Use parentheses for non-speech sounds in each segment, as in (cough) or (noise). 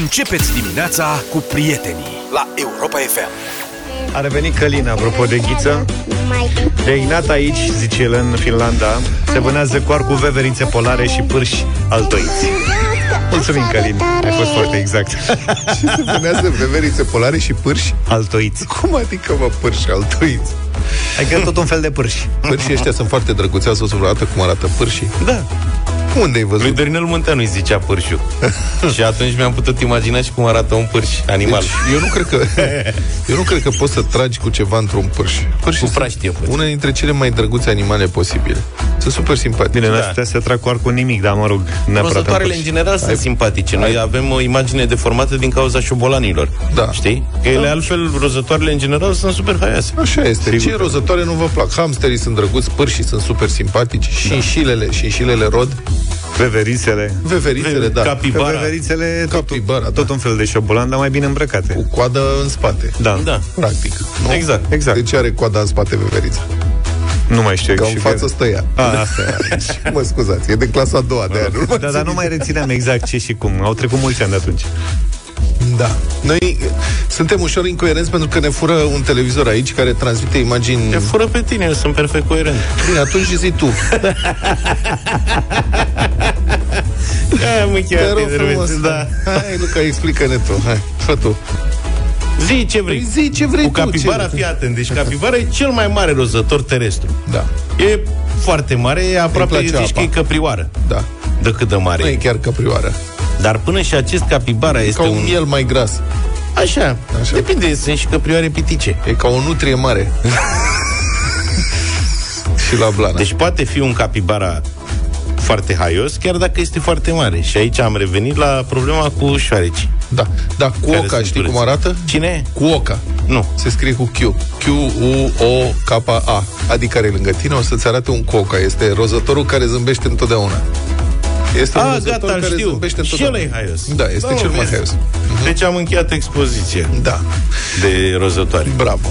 Începeți dimineața cu prietenii la Europa FM. A revenit Călin, apropo de ghiță. De Ignat aici, zice el în Finlanda, se vânează coar cu veverințe polare și pârși altoiți. Mulțumim, Călin. Ai fost foarte exact. (laughs) Și se vânează veverițe polare și pârși? Altoiți. Cum adică, mă, pârși altoiți? Adică tot un fel de pârși. Pârșii ăștia sunt foarte drăguți. Ați văzut vreodată cum arată pârșii? Da. Unde ai Lui văzut? Dorinel Munteanu îi zicea pârșu. (laughs) și atunci mi-am putut imagina și cum arată un pârș animal. Deci, eu nu cred că (laughs) eu nu cred că poți să tragi cu ceva într-un pârș. Pârșii Cu sunt praștie poți. Una dintre cele mai drăguțe animale posibile. Sunt super simpatice. Bine, Da. n-aș putea să trag coar cu nimic, dar mă rog, neapărat în Rozătoarele în pârși. general sunt simpatice. Noi avem o imagine deformată din cauza șobolanilor. Da. Știi? Că ele altfel, rozătoarele în general sunt super haioase. Așa este. Sigur Ce că- rozătoare nu vă plac? Hamsterii sunt drăguți, pârșii sunt super simpatici, șinșilele, șinșilele rod, Veverițele. veverițele, da. Capibara. Veverițele, tot, Capibara, tot da. un fel de șobolan, dar mai bine îmbrăcate. Cu coadă în spate. Da. Da. Practic. Nu? Exact. Exact. De ce are coada în spate veverița? Nu mai știu. Că și în față stă ea. A, asta e. Mă scuzați, e de clasa a doua de aia. nu mai Da, dar nu mai rețineam exact ce și cum. Au trecut mulți ani de atunci. Da. Noi eh, suntem ușor incoerenți pentru că ne fură un televizor aici care transmite imagini... Te fură pe tine, eu sunt perfect coerent. Bine, atunci zi tu. (laughs) Aia mă Te rog frumos. da. Hai, Luca, explică-ne tu. Hai, fă tu. Zi ce vrei. Păi zi ce vrei Cu tu, capibara, ce- fii atent. Deci capibara e cel mai mare rozător terestru. Da, E foarte mare, e aproape, Îi place zici apa. că e căprioară. da. De cât de mare Nu e e. chiar caprioară. Dar până și acest capibara este Ca un un... miel mai gras. Așa. Așa. Depinde, sunt și căprioare pitice. E ca o nutrie mare. (laughs) Și la blana. Deci poate fi un capibara foarte haios, chiar dacă este foarte mare. Și aici am revenit la problema cu șoareci. Da, da, cu care oca, sunt știi cum urâți. arată? Cine? Cu oca. Nu. Se scrie cu Q. Q-U-O-K-A. Adică are lângă tine, o să-ți arate un coca. Este rozătorul care zâmbește întotdeauna. Este un A, rozător gata, îl care știu. zâmbește Și întotdeauna. ăla e haios. Da, este mă, cel mai vezi. haios. Deci am încheiat expoziția Da, de rozătoare. bravo.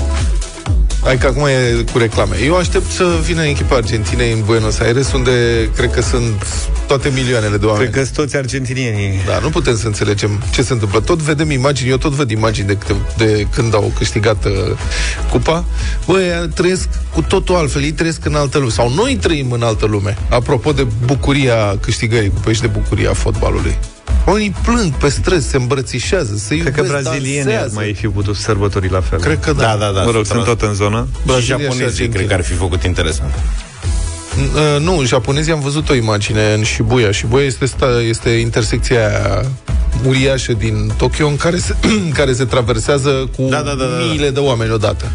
Hai că acum e cu reclame. Eu aștept să vină echipa Argentinei în Buenos Aires, unde cred că sunt toate milioanele de oameni. Cred că sunt toți argentinienii. Da, nu putem să înțelegem ce se întâmplă. Tot vedem imagini, eu tot văd imagini de, câte, de când au câștigat uh, cupa. Băi, trăiesc cu totul altfel, ei trăiesc în altă lume. Sau noi trăim în altă lume. Apropo de bucuria câștigării cupei și de bucuria fotbalului. Oamenii plâng pe străzi, se îmbrățișează, se Cred iubesc, că brazilienii ar dansează. mai fi putut sărbători la fel. Cred că da. Da, da, da. Mă rog, 100%. sunt tot în zonă. Și Brazilia și japonezii Argentina. cred că ar fi făcut interesant. Uh, nu, japonezii am văzut o imagine în Shibuya. Shibuya este, sta, este intersecția aia uriașă din Tokyo în care se, (clears throat) care se traversează cu Da, da, da, da. miile de oameni odată.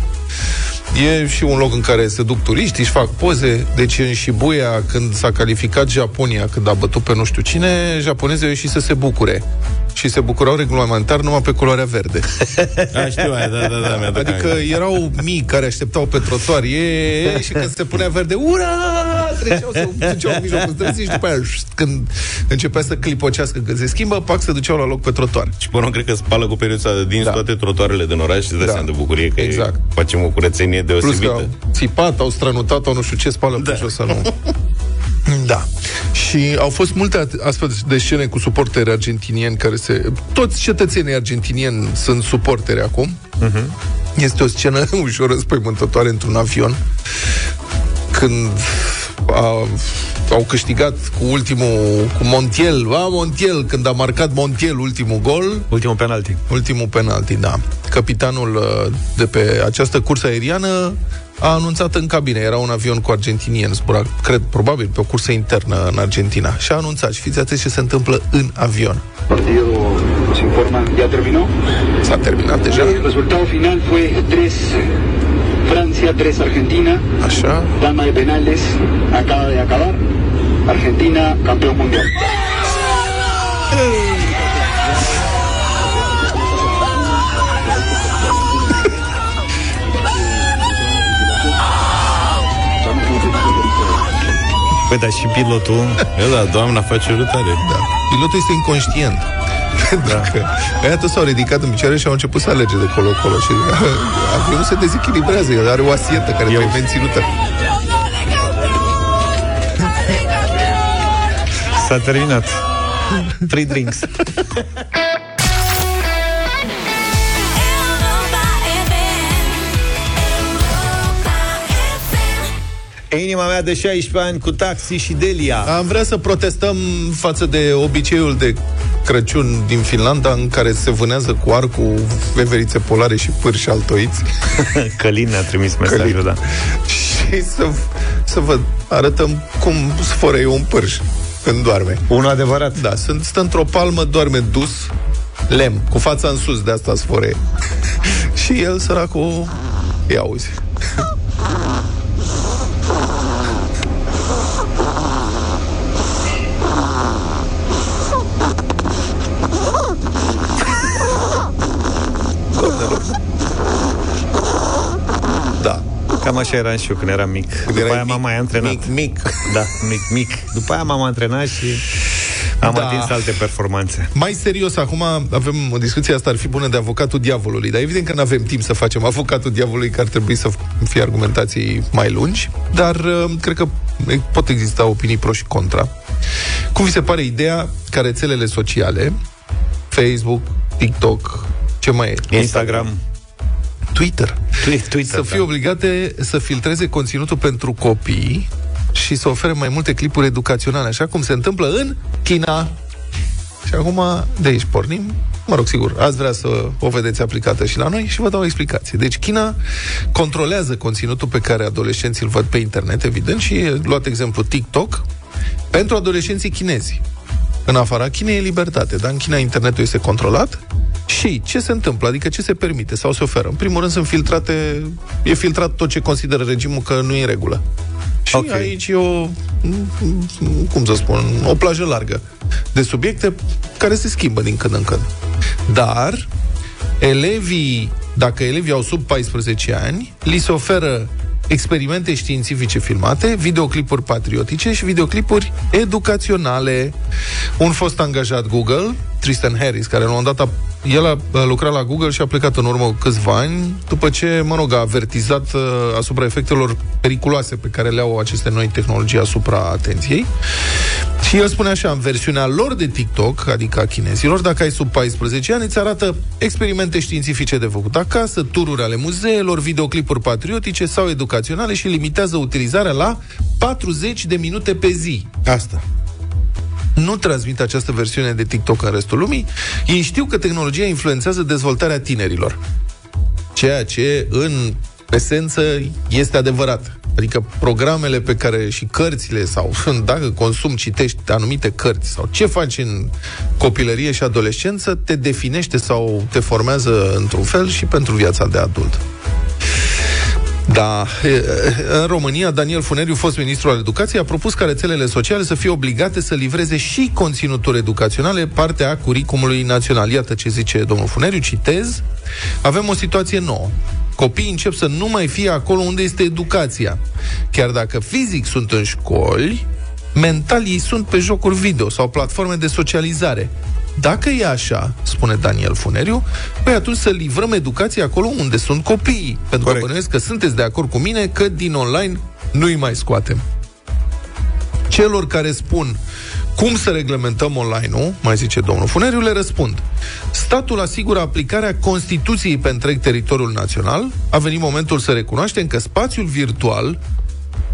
E și un loc în care se duc turiști, își fac poze. Deci în Shibuya, când s-a calificat Japonia, când a bătut pe nu știu cine, japonezii au ieșit să se bucure. Și se bucurau regulamentar numai pe culoarea verde. (laughs) A, știu aia, da, da, da, mi-aduc Adică aminte. erau mii care așteptau pe trotuar e, e, și când se punea verde, ura! Treceau, se duceau în mijlocul străzii și după aia, șt, când începea să clipocească, când se schimbă, pac, se duceau la loc pe trotuar. Și până cred că spală cu periuța de dinți Da. toate trotuarele din oraș și îți dai Da. seama de bucurie că Exact. e, facem o curățenie Plus că deosebită. au țipat, au strănutat, au nu știu ce spală da. pe jos să nu... (laughs) Da. Și au fost multe at- astfel de scene cu suporteri argentinieni care se... Toți cetățenii argentinieni sunt suporteri acum. Uh-huh. Este o scenă (laughs) ușor înspăimântătoare într-un avion când a, au câștigat cu ultimul, cu Montiel, a, Montiel, când a marcat Montiel ultimul gol, Ultimul penalti. Ultimul penalti, da. Capitanul uh, de pe această cursă aeriană a anunțat în cabine, era un avion cu argentinieni, zbura, cred, probabil, pe o cursă internă în Argentina. Și a anunțat, și fiți atenți ce se întâmplă în avion. partido nos informan ya terminó. S-a terminat deja? El resultado final fue 3 Francia, 3 Argentina. Așa. Tanda de penales acaba de acabar. Argentina campeón mundial. Păi, dar și pilotul... (laughs) Eu, da, doamna face râtare. Da. Pilotul este inconștient. Pentru (laughs) Da. că aia toți s-au ridicat în picioare și au început să alege de colo-colo. Și (laughs) avionul se dezechilibrează, el are o asietă care Eu- trebuie menținută. S-a terminat. Free drinks. Inima mea de 16 ani cu taxi și Delia. Am vrea să protestăm față de obiceiul de Crăciun din Finlanda în care se vânează cu arcul veverițe polare și pârși altoiți. (laughs) Călin ne-a trimis mesajul, Călin. da. și să, să vă arătăm cum sfărăie un pârș când doarme. Unul adevărat. Da, sunt, stă într-o palmă, doarme dus, lem, cu fața în sus, de asta sfărăie. (laughs) și el, săracul, ia auzi. Da. Cam așa eram și eu când eram mic. După erai aia m-am mic, mai antrenat. mic, mic. Da, mic, mic. După aia m-am antrenat și am Da. atins alte performanțe. Mai serios, acum avem o discuție asta ar fi bună de avocatul diavolului, dar evident că nu avem timp să facem avocatul diavolului, că ar trebui să fie argumentații mai lungi, dar uh, cred că pot exista opinii pro și contra. Cum vi se pare ideea ca rețelele sociale, Facebook, TikTok, ce mai e? Instagram, Twitter, Twi- Twitter, să fie da. obligate să filtreze conținutul pentru copii și să ofere mai multe clipuri educaționale, așa cum se întâmplă în China. Și acum de aici pornim. Mă rog, sigur, ați vrea să o vedeți aplicată și la noi și vă dau o explicație. Deci China controlează conținutul pe care adolescenții îl văd pe internet, evident, și e luat exemplu TikTok pentru adolescenții chinezi. În afara Chinei e libertate, dar în China internetul este controlat și ce se întâmplă? Adică ce se permite sau se oferă? În primul rând sunt filtrate, e filtrat tot ce consideră regimul că nu e în regulă. Și Ok. okay. aici e o, cum să spun, o plajă largă de subiecte care se schimbă din când în când. Dar elevii, dacă elevii au sub 14 ani, li se oferă experimente științifice filmate, videoclipuri patriotice și videoclipuri educaționale. Un fost angajat Google, Tristan Harris, care la un moment dat a, el a a lucrat la Google și a plecat în urmă cu câțiva ani, după ce, mă rog, a avertizat uh, asupra efectelor periculoase pe care le au aceste noi tehnologii asupra atenției. Și el spune așa, în versiunea lor de TikTok, adică a chinezilor, dacă ai sub 14 ani, îți arată experimente științifice de făcut acasă, tururi ale muzeelor, videoclipuri patriotice sau educaționale și limitează utilizarea la 40 de minute pe zi. Asta. Nu transmit această versiune de TikTok în restul lumii. Ei știu că tehnologia influențează dezvoltarea tinerilor. Ceea ce, în esență, este adevărat. Adică programele pe care și cărțile sau dacă consum, citești anumite cărți sau ce faci în copilărie și adolescență, te definește sau te formează într-un fel și pentru viața de adult. Da, e, în România, Daniel Funeriu, fost ministru al educației, a propus ca rețelele sociale să fie obligate să livreze și conținuturi educaționale, partea a curicumului național. Iată ce zice domnul Funeriu, citez, avem o situație nouă. Copiii încep să nu mai fie acolo unde este educația. Chiar dacă fizic sunt în școli, mental ei sunt pe jocuri video sau platforme de socializare. Dacă e așa, spune Daniel Funeriu, păi atunci să livrăm educația acolo unde sunt copiii. Pentru Corect. că bănuiesc că sunteți de acord cu mine că din online nu-i mai scoatem. Celor care spun cum să reglementăm online-ul, mai zice domnul Funeriu, le răspund. Statul asigură aplicarea Constituției pe întreg teritoriul național. A venit momentul să recunoaștem că spațiul virtual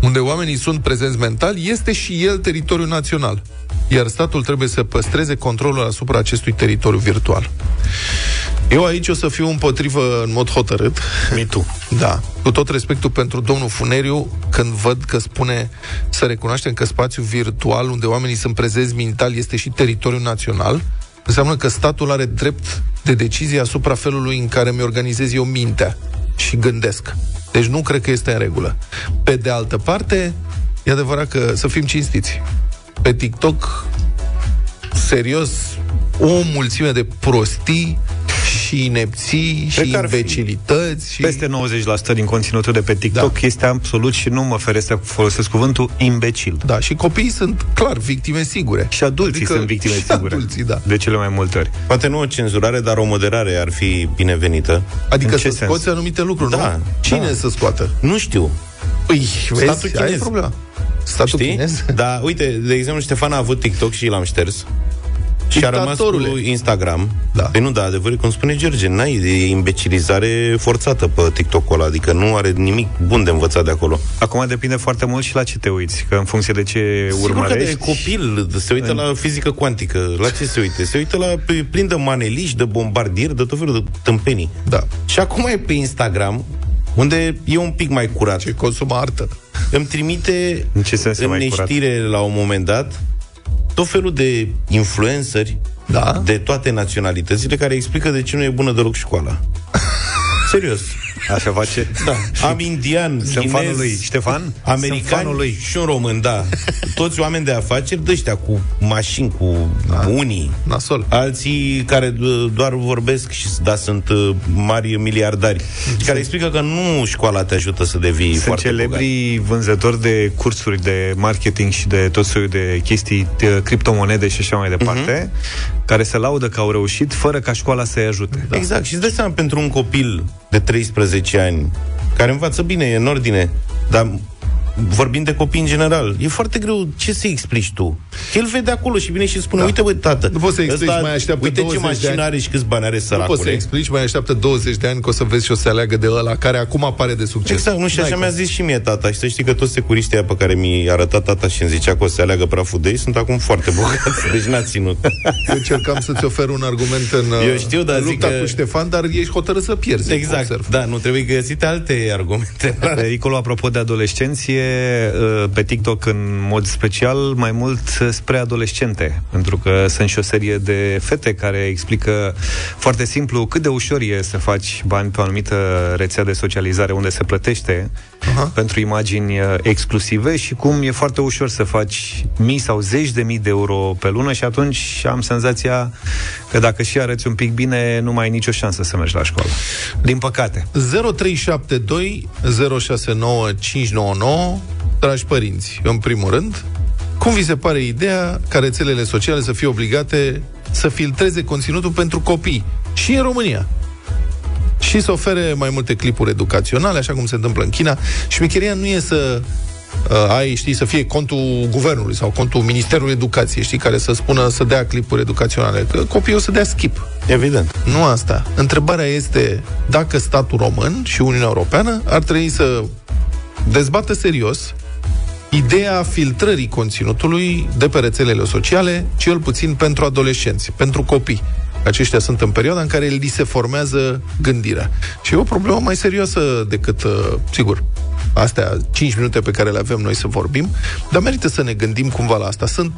unde oamenii sunt prezenți mental, este și el teritoriul național. Iar statul trebuie să păstreze controlul asupra acestui teritoriu virtual. Eu aici o să fiu împotrivă în mod hotărât. Mi tu. Da. Cu tot respectul pentru domnul Funeriu, când văd că spune să recunoaștem că spațiul virtual unde oamenii sunt prezenți mental este și teritoriul național, înseamnă că statul are drept de decizie asupra felului în care mi-organizez eu mintea și gândesc. Deci nu cred că este în regulă. Pe de altă parte, e adevărat că să fim cinstiți. Pe TikTok, serios, o mulțime de prostii și inepții Cred și că ar fi imbecilități și... Peste 90% din conținutul de pe TikTok Da. este absolut și nu mă feresc să folosesc cuvântul imbecil. Da, și copiii sunt, clar, victime sigure. Și adulții sunt victime și sigure. adulții, da. De cele mai multe ori. Poate nu o cenzurare, dar o moderare ar fi binevenită. Adică În să ce sens? scoți anumite lucruri, Da, nu? Cine da. să scoată? Nu știu. Păi, vezi, Statul aia e chinez. problema. Statul Știi? chinez? (laughs) Da, uite, de exemplu, Ștefan a avut TikTok și l-am șters. și a rămas cu Dictatorule. Instagram. Da. Păi nu, da, adevărul, cum spune George, n-ai, e imbecilizare forțată pe TikTok-ul ăla, adică nu are nimic bun de învățat de acolo. Acum depinde foarte mult și la ce te uiți, că în funcție de ce Sigur că de urmărești... copil se uită la fizică cuantică. La ce se uită? Se uită la pe- plin de maneliși, de bombardieri, de tot felul de tâmpenii. Da. Și acum e pe Instagram, unde e un pic mai curat. Ce consumă artă. Îmi trimite În ce sens e în mai curat? neștire la un moment dat tot felul de influenceri Da. de toate naționalitățile care explică de ce nu e bună deloc școala. (laughs) Serios. Așa face? Da. Am indian, (laughs) Sunt chinez, fanul lui. Ștefan? Sunt American fanul lui. și un român, da. (laughs) Toți oameni de afaceri de ăștia cu mașini, cu da. unii. Nasol. Alții care do- doar vorbesc și da, sunt uh, mari miliardari. Care explică că nu școala te ajută să devii Sunt foarte bogat. celebri vânzători de cursuri de marketing și de tot soiul de chestii, de criptomonede și așa mai departe, Mhm. care se laudă că au reușit fără ca școala să-i ajute. Da. Exact. Și îți dai seama pentru un copil de 13 ani care învață bine, e în ordine, dar vorbind de copii în general, e foarte greu ce să explici tu. El vede acolo și vine și spune, Da. uite bă, tată, Nu poți să explici, ăsta- mai așteaptă uite ce 20 de mașină ani. are și câți bani are Nu poți să săracule. explici, mai așteaptă 20 de ani că o să vezi și o să aleagă de ăla care acum apare de succes. Exact, nu și N-ai așa cum. mi-a zis și mie tata Și să știi că toți securiștii aia pe care mi-i arătat tata Și îmi zicea că o să aleagă praful de ei Sunt acum foarte bogați, (laughs) deci n-a ținut Eu încercam să-ți ofer un argument în uh, Eu știu, dar în zic lupta că- cu Ștefan, dar ești hotărât să pierzi. Exact, observ. da, nu trebuie găsite alte argumente (laughs) Pericolul, apropo de adolescenți, e uh, pe TikTok în mod special mai mult uh, spre adolescente, pentru că sunt și o serie de fete care explică foarte simplu cât de ușor e să faci bani pe o anumită rețea de socializare unde se plătește Aha. pentru imagini uh, exclusive și cum e foarte ușor să faci mii sau zeci de mii de euro pe lună și atunci am senzația că dacă și arăți un pic bine, nu mai ai nicio șansă să mergi la școală. Din păcate. 0372 069 599 Dragi părinți, în primul rând, cum vi se pare ideea ca rețelele sociale să fie obligate să filtreze conținutul pentru copii și în România? Și să ofere mai multe clipuri educaționale, așa cum se întâmplă în China. Și micheria nu e să uh, ai, știi, să fie contul guvernului sau contul Ministerului Educației, știi, care să spună să dea clipuri educaționale. Că copiii o să dea skip. Evident Nu asta. Întrebarea este dacă statul român și Uniunea Europeană ar trebui să dezbată serios ideea filtrării conținutului de pe rețelele sociale, cel puțin pentru adolescenți, pentru copii. Aceștia sunt în perioada în care li se formează gândirea. Și e o problemă mai serioasă decât, uh, sigur, astea 5 minute pe care le avem noi să vorbim, dar merită să ne gândim cumva la asta. Sunt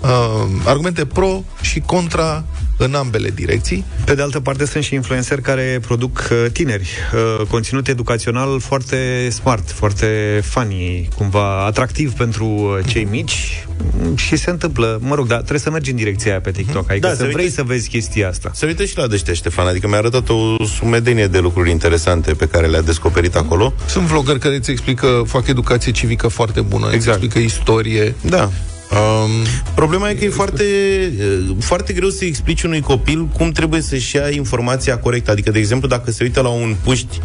uh, argumente pro și contra în ambele direcții. Pe de altă parte, sunt și influenceri care produc uh, tineri, uh, conținut educațional foarte smart, foarte funny, cumva atractiv pentru uh, cei mici mm, și se întâmplă, mă rog, dar trebuie să mergi în direcția aia pe TikTok, adică Da, să se vrei uite- să vezi chestia asta. Se uită și la deștea, Ștefan, adică mi-a arătat o sumedenie de lucruri interesante pe care le-a descoperit acolo. Sunt vloggeri care îți explică, fac educație civică foarte bună, exact. Exact. îți explică istorie. Da. Um, Problema e că e foarte, foarte greu să explici unui copil cum trebuie să-și ia informația corectă. Adică, de exemplu, dacă se uită la un puști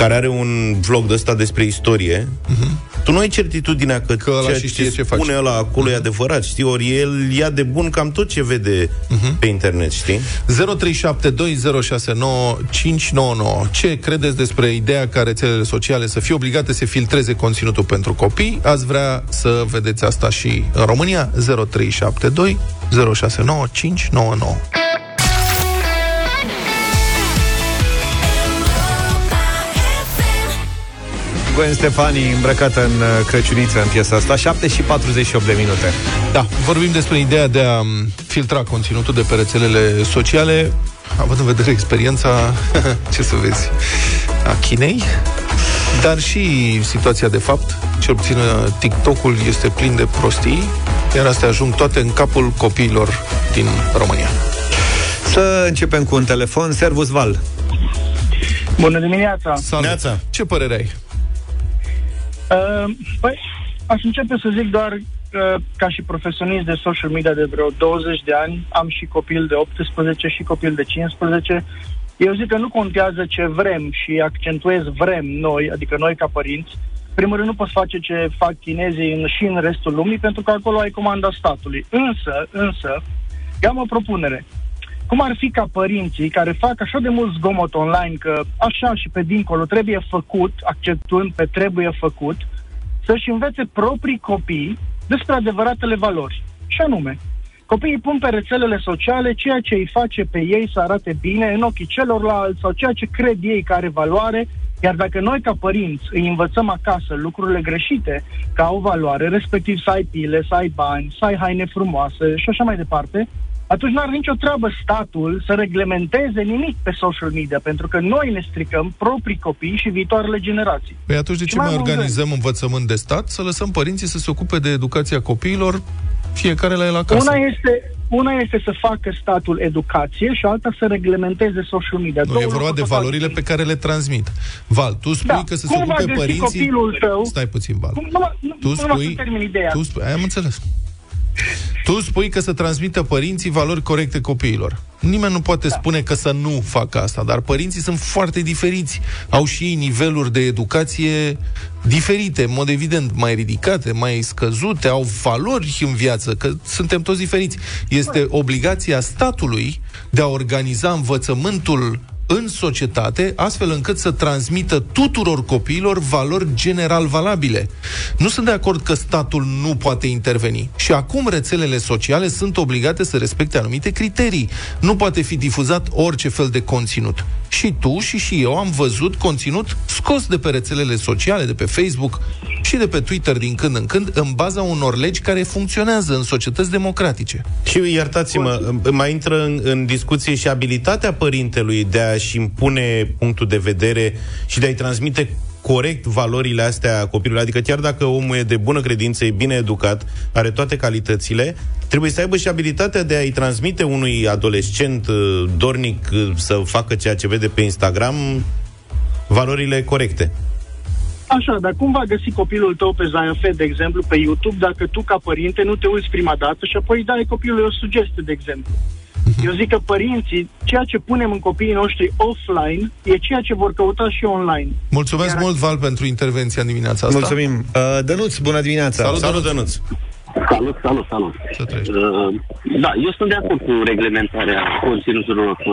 care are un vlog de ăsta despre istorie, uh-huh. tu nu ai certitudinea că, Că ăla ceea și știe ce ce spune face. ăla acolo e adevărat, știi? Ori el ia de bun cam tot ce vede uh-huh. pe internet, știi? 0372069599. Ce credeți despre ideea ca rețelele sociale să fie obligate să filtreze conținutul pentru copii? Ați vrea să vedeți asta și în România? 0372 069599. Gwen Stefani îmbrăcată în uh, crăciuniță în piesa asta, 7 și 48 de minute. Da, vorbim despre ideea de a m, filtra conținutul de pe rețelele sociale, având în vedere experiența, (laughs) ce să vezi, a Chinei, dar și situația de fapt, cel puțin uh, TikTok-ul este plin de prostii, iar astea ajung toate în capul copiilor din România. Să începem cu un telefon. Servus Val. Bună dimineața! Salut. Neața. Ce părere ai? Uh, păi, aș începe să zic doar că, ca și profesionist de social media de vreo 20 de ani, am și copil de 18 și copil de 15. Eu zic că nu contează ce vrem și accentuez vrem noi, adică noi ca părinți. Primul rând nu poți face ce fac chinezii în, și în restul lumii, pentru că acolo ai comanda statului. Însă, însă, Eu am o propunere. Cum ar fi ca părinții care fac așa de mult zgomot online că așa și pe dincolo trebuie făcut, acceptând pe trebuie făcut, să-și învețe proprii copii despre adevăratele valori. Și anume, copiii pun pe rețelele sociale ceea ce îi face pe ei să arate bine în ochii celorlalți sau ceea ce cred ei că are valoare, iar dacă noi ca părinți îi învățăm acasă lucrurile greșite ca au valoare, respectiv să ai pile, să ai bani, să ai haine frumoase și așa mai departe, atunci nu are nicio treabă statul să reglementeze nimic pe social media, pentru că noi ne stricăm proprii copii și viitoarele generații. Păi atunci de ce mai, mai organizăm gând? învățământ de stat? Să lăsăm părinții să se ocupe de educația copiilor, fiecare la el acasă. Una este, una este să facă statul educație și alta să reglementeze social media. Nu, e vorba de valorile pe care le transmit. Val, tu spui da. că să se ocupe părinții... Copilul tău... Stai puțin, Val. Cum, nu, nu, tu spui... Nu ideea. Tu spui... Ai, am înțeles. Tu spui că să transmită părinții valori corecte copiilor. Nimeni nu poate da. spune că să nu facă asta, dar părinții sunt foarte diferiți. Au și ei niveluri de educație diferite, în mod evident, mai ridicate, mai scăzute, au valori în viață, că suntem toți diferiți. Este obligația statului de a organiza învățământul în societate, astfel încât să transmită tuturor copiilor valori general valabile. Nu sunt de acord că statul nu poate interveni. Și acum rețelele sociale sunt obligate să respecte anumite criterii. Nu poate fi difuzat orice fel de conținut. Și tu și și eu am văzut conținut scos de pe rețelele sociale, de pe Facebook și de pe Twitter din când în când, în baza unor legi care funcționează în societăți democratice. Și iertați-mă, mai intră în, în discuție și abilitatea părintelui de a a-și impune punctul de vedere și de a-i transmite corect valorile astea copilului. Adică chiar dacă omul e de bună credință, e bine educat, are toate calitățile, trebuie să aibă și abilitatea de a-i transmite unui adolescent uh, dornic uh, să facă ceea ce vede pe Instagram valorile corecte. Așa, dar cum va găsi copilul tău pe Zion de exemplu, pe YouTube, dacă tu, ca părinte, nu te uiți prima dată și apoi dai copilului o sugestie, de exemplu? Mhm. Eu zic că părinții, ceea ce punem în copiii noștri offline, e ceea ce vor căuta și online. Mulțumesc Iar... mult, Val, pentru intervenția în dimineața asta. Mulțumim. Uh, Dănuț, bună dimineața. Salut, salut Dănuț. Salut, salut, salut. Uh, da, eu sunt de acord cu reglementarea conținuturilor pe,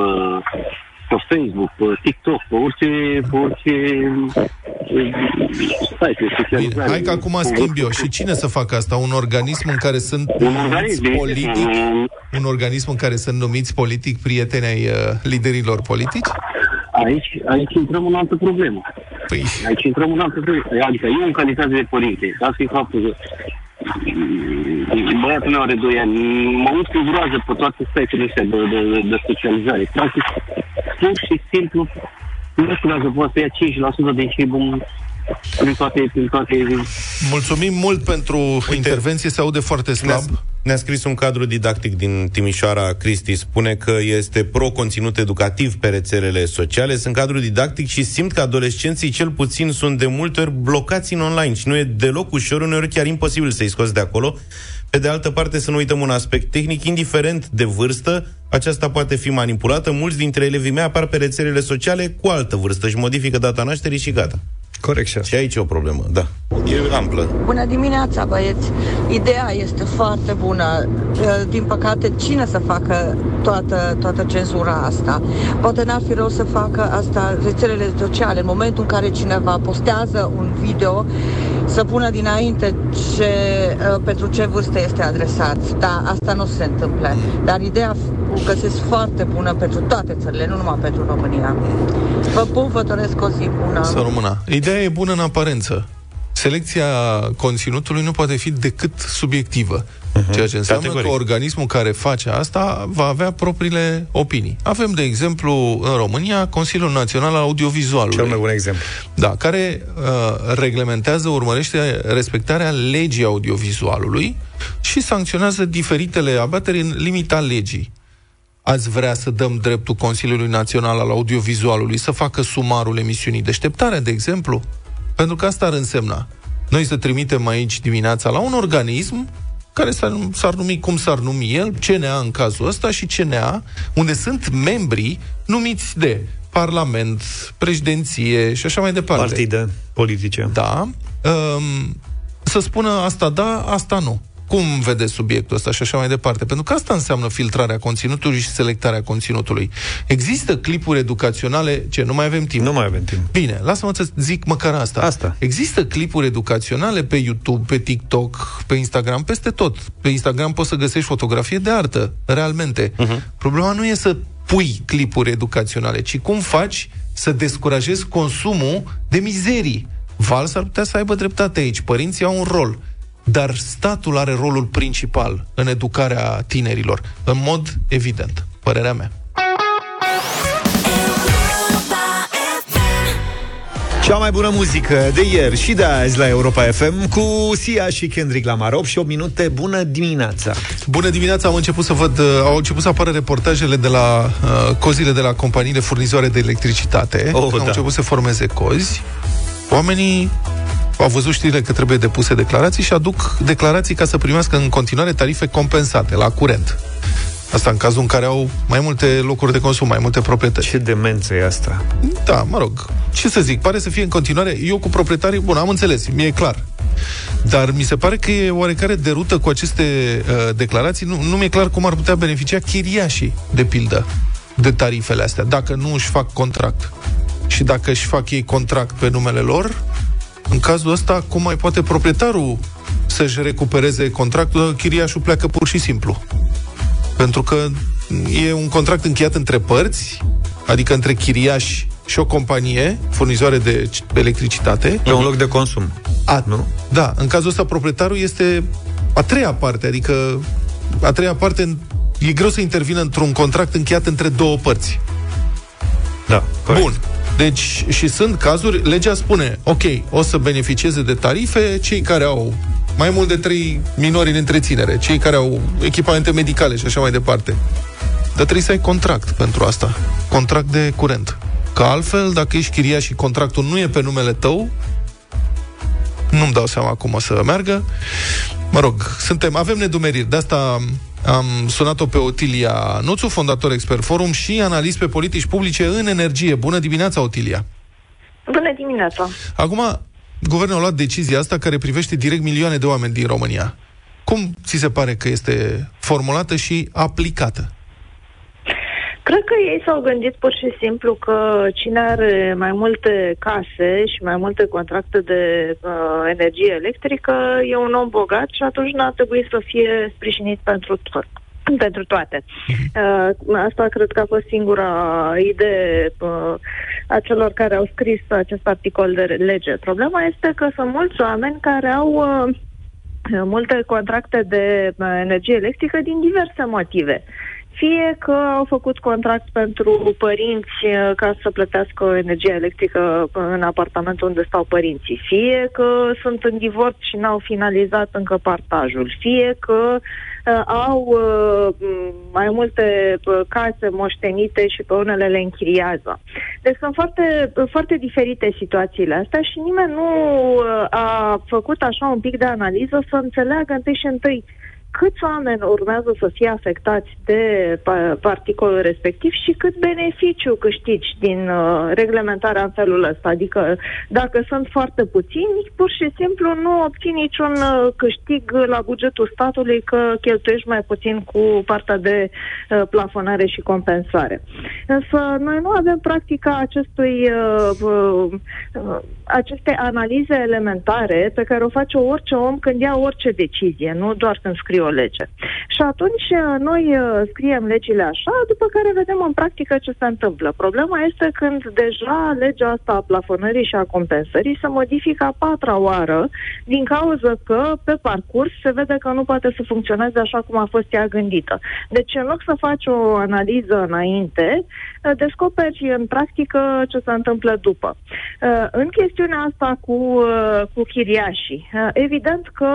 pe Facebook, pe TikTok, pe orice, pe orice Bine, hai că acum schimb eu. Și cine să facă asta? Un organism în care sunt un numiți politic? Un organism în care sunt numiți politic prieteni ai uh, liderilor politici? Aici, aici intrăm în altă problemă. Păi... Aici intrăm în altă problemă. Adică eu în calitate de părinte, dat fi faptul că mm, băiatul meu are 2 ani, mă uit cu groază pe toate site-urile astea de, de, de socializare. Practic, pur și simplu, nu știu dacă poate să ia 5% din ce bun prin toate, prin toate... Mulțumim mult pentru Uite, intervenție, se aude foarte slab. Ne-a, ne-a scris un cadru didactic din Timișoara, Cristi, spune că este pro-conținut educativ pe rețelele sociale, sunt cadru didactic și simt că adolescenții cel puțin sunt de multe ori blocați în online și nu e deloc ușor, uneori chiar imposibil să-i scoți de acolo. Pe de altă parte, să nu uităm un aspect tehnic, indiferent de vârstă, aceasta poate fi manipulată. Mulți dintre elevii mei apar pe rețelele sociale cu altă vârstă și modifică data nașterii și gata. Corect și asta. Și aici e o problemă, da. E amplă. Bună dimineața, băieți! Ideea este foarte bună. Din păcate, cine să facă toată, toată cenzura asta? Poate n-ar fi rău să facă asta rețelele sociale. În momentul în care cineva postează un video, să pună dinainte ce, pentru ce vârstă este adresat. Da, asta nu se întâmplă. Dar ideea o găsesc foarte bună pentru toate țările, nu numai pentru România. Vă pup, vă doresc o zi bună. Să rămână. Ideea e bună în aparență. Selecția conținutului nu poate fi decât subiectivă. Uh-huh. Ceea ce înseamnă Categoric. că organismul care face asta va avea propriile opinii. Avem, de exemplu, în România, Consiliul Național al Audiovizualului. Cel mai bun exemplu. Da, care uh, reglementează, urmărește respectarea legii audiovizualului și sancționează diferitele abateri în limita legii ați vrea să dăm dreptul Consiliului Național al Audiovizualului să facă sumarul emisiunii Deșteptare, de exemplu? Pentru că asta ar însemna. Noi să trimitem aici dimineața la un organism care s-ar, s-ar numi cum s-ar numi el, CNA în cazul ăsta și CNA, unde sunt membri numiți de Parlament, președinție și așa mai departe. Partide politice. Da. Um, să spună asta da, asta nu. Cum vedeți subiectul ăsta și așa mai departe. Pentru că asta înseamnă filtrarea conținutului și selectarea conținutului. Există clipuri educaționale, ce, nu mai avem timp? Nu mai avem timp. Bine, lasă-mă să zic măcar asta. Asta. Există clipuri educaționale pe YouTube, pe TikTok, pe Instagram, peste tot. Pe Instagram poți să găsești fotografie de artă, realmente. Uh-huh. Problema nu e să pui clipuri educaționale, ci cum faci să descurajezi consumul de mizerii. Val s-ar putea să aibă dreptate aici. Părinții au un rol. Dar statul are rolul principal în educarea tinerilor, în mod evident. Părerea mea. Cea mai bună muzică de ieri și de azi la Europa FM cu Sia și Kendrick Lamar. 8 și 8 minute. Bună dimineața! Bună dimineața! Am început să văd, uh, au început să apară reportajele de la uh, cozile de la companiile furnizoare de electricitate. Oh, au da. început să formeze cozi. Oamenii au văzut știrile că trebuie depuse declarații și aduc declarații ca să primească în continuare tarife compensate la curent. Asta în cazul în care au mai multe locuri de consum, mai multe proprietăți. Ce demență e asta? Da, mă rog. Ce să zic, pare să fie în continuare... Eu cu proprietarii, bun, am înțeles, mi-e clar. Dar mi se pare că e oarecare derută cu aceste uh, declarații. Nu, nu mi-e clar cum ar putea beneficia chiriașii, de pildă, de tarifele astea, dacă nu își fac contract. Și dacă își fac ei contract pe numele lor, în cazul ăsta, cum mai poate proprietarul să-și recupereze contractul? Chiriașul pleacă pur și simplu. Pentru că e un contract încheiat între părți, adică între chiriaș și o companie furnizoare de electricitate. Pe un loc de consum. A, nu? Da, în cazul ăsta proprietarul este a treia parte, adică a treia parte e greu să intervină într-un contract încheiat între două părți. Da, corect. Bun. Deci, și sunt cazuri, legea spune, ok, o să beneficieze de tarife cei care au mai mult de trei minori în întreținere, cei care au echipamente medicale și așa mai departe. Dar trebuie să ai contract pentru asta. Contract de curent. Că altfel, dacă ești chiria și contractul nu e pe numele tău, nu-mi dau seama cum o să meargă. Mă rog, suntem, avem nedumeriri. De asta am sunat-o pe Otilia Nuțu, fondator Expert Forum și analist pe politici publice în energie. Bună dimineața, Otilia! Bună dimineața! Acum, guvernul a luat decizia asta care privește direct milioane de oameni din România. Cum ți se pare că este formulată și aplicată? Cred că ei s-au gândit pur și simplu că cine are mai multe case și mai multe contracte de uh, energie electrică e un om bogat și atunci nu ar trebui să fie sprijinit pentru tot pentru toate. Uh, asta cred că a fost singura idee uh, a celor care au scris acest articol de lege. Problema este că sunt mulți oameni care au uh, multe contracte de uh, energie electrică din diverse motive. Fie că au făcut contract pentru părinți uh, ca să plătească energie electrică în apartamentul unde stau părinții, fie că sunt în divorț și n-au finalizat încă partajul, fie că uh, au uh, mai multe uh, case moștenite și pe unele le închiriază. Deci sunt foarte, foarte diferite situațiile astea și nimeni nu uh, a făcut așa un pic de analiză să înțeleagă întâi și întâi câți oameni urmează să fie afectați de particolul respectiv și cât beneficiu câștigi din uh, reglementarea în felul ăsta. Adică dacă sunt foarte puțini, pur și simplu nu obții niciun uh, câștig la bugetul statului că cheltuiești mai puțin cu partea de uh, plafonare și compensare. Însă noi nu avem practica acestui uh, uh, aceste analize elementare pe care o face orice om când ia orice decizie, nu doar când scrie o lege. Și atunci uh, noi uh, scriem legile așa, după care vedem în practică ce se întâmplă. Problema este când deja legea asta a plafonării și a compensării se modifică a patra oară din cauza că pe parcurs se vede că nu poate să funcționeze așa cum a fost ea gândită. Deci în loc să faci o analiză înainte, uh, descoperi în practică ce se întâmplă după. În chestia chestiunea asta cu, uh, cu chiriașii. Uh, evident că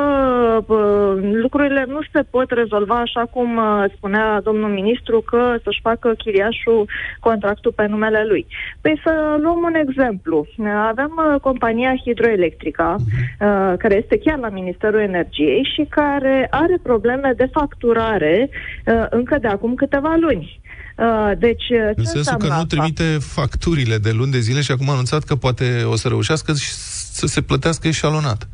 uh, lucrurile nu se pot rezolva așa cum spunea domnul ministru că să-și facă chiriașul contractul pe numele lui. Păi să luăm un exemplu. Avem compania hidroelectrica, care este chiar la Ministerul Energiei și care are probleme de facturare încă de acum câteva luni. Uh, deci, uh, în sensul că nu asta? trimite facturile de luni de zile și acum a anunțat că poate o să reușească să se plătească eșalonat.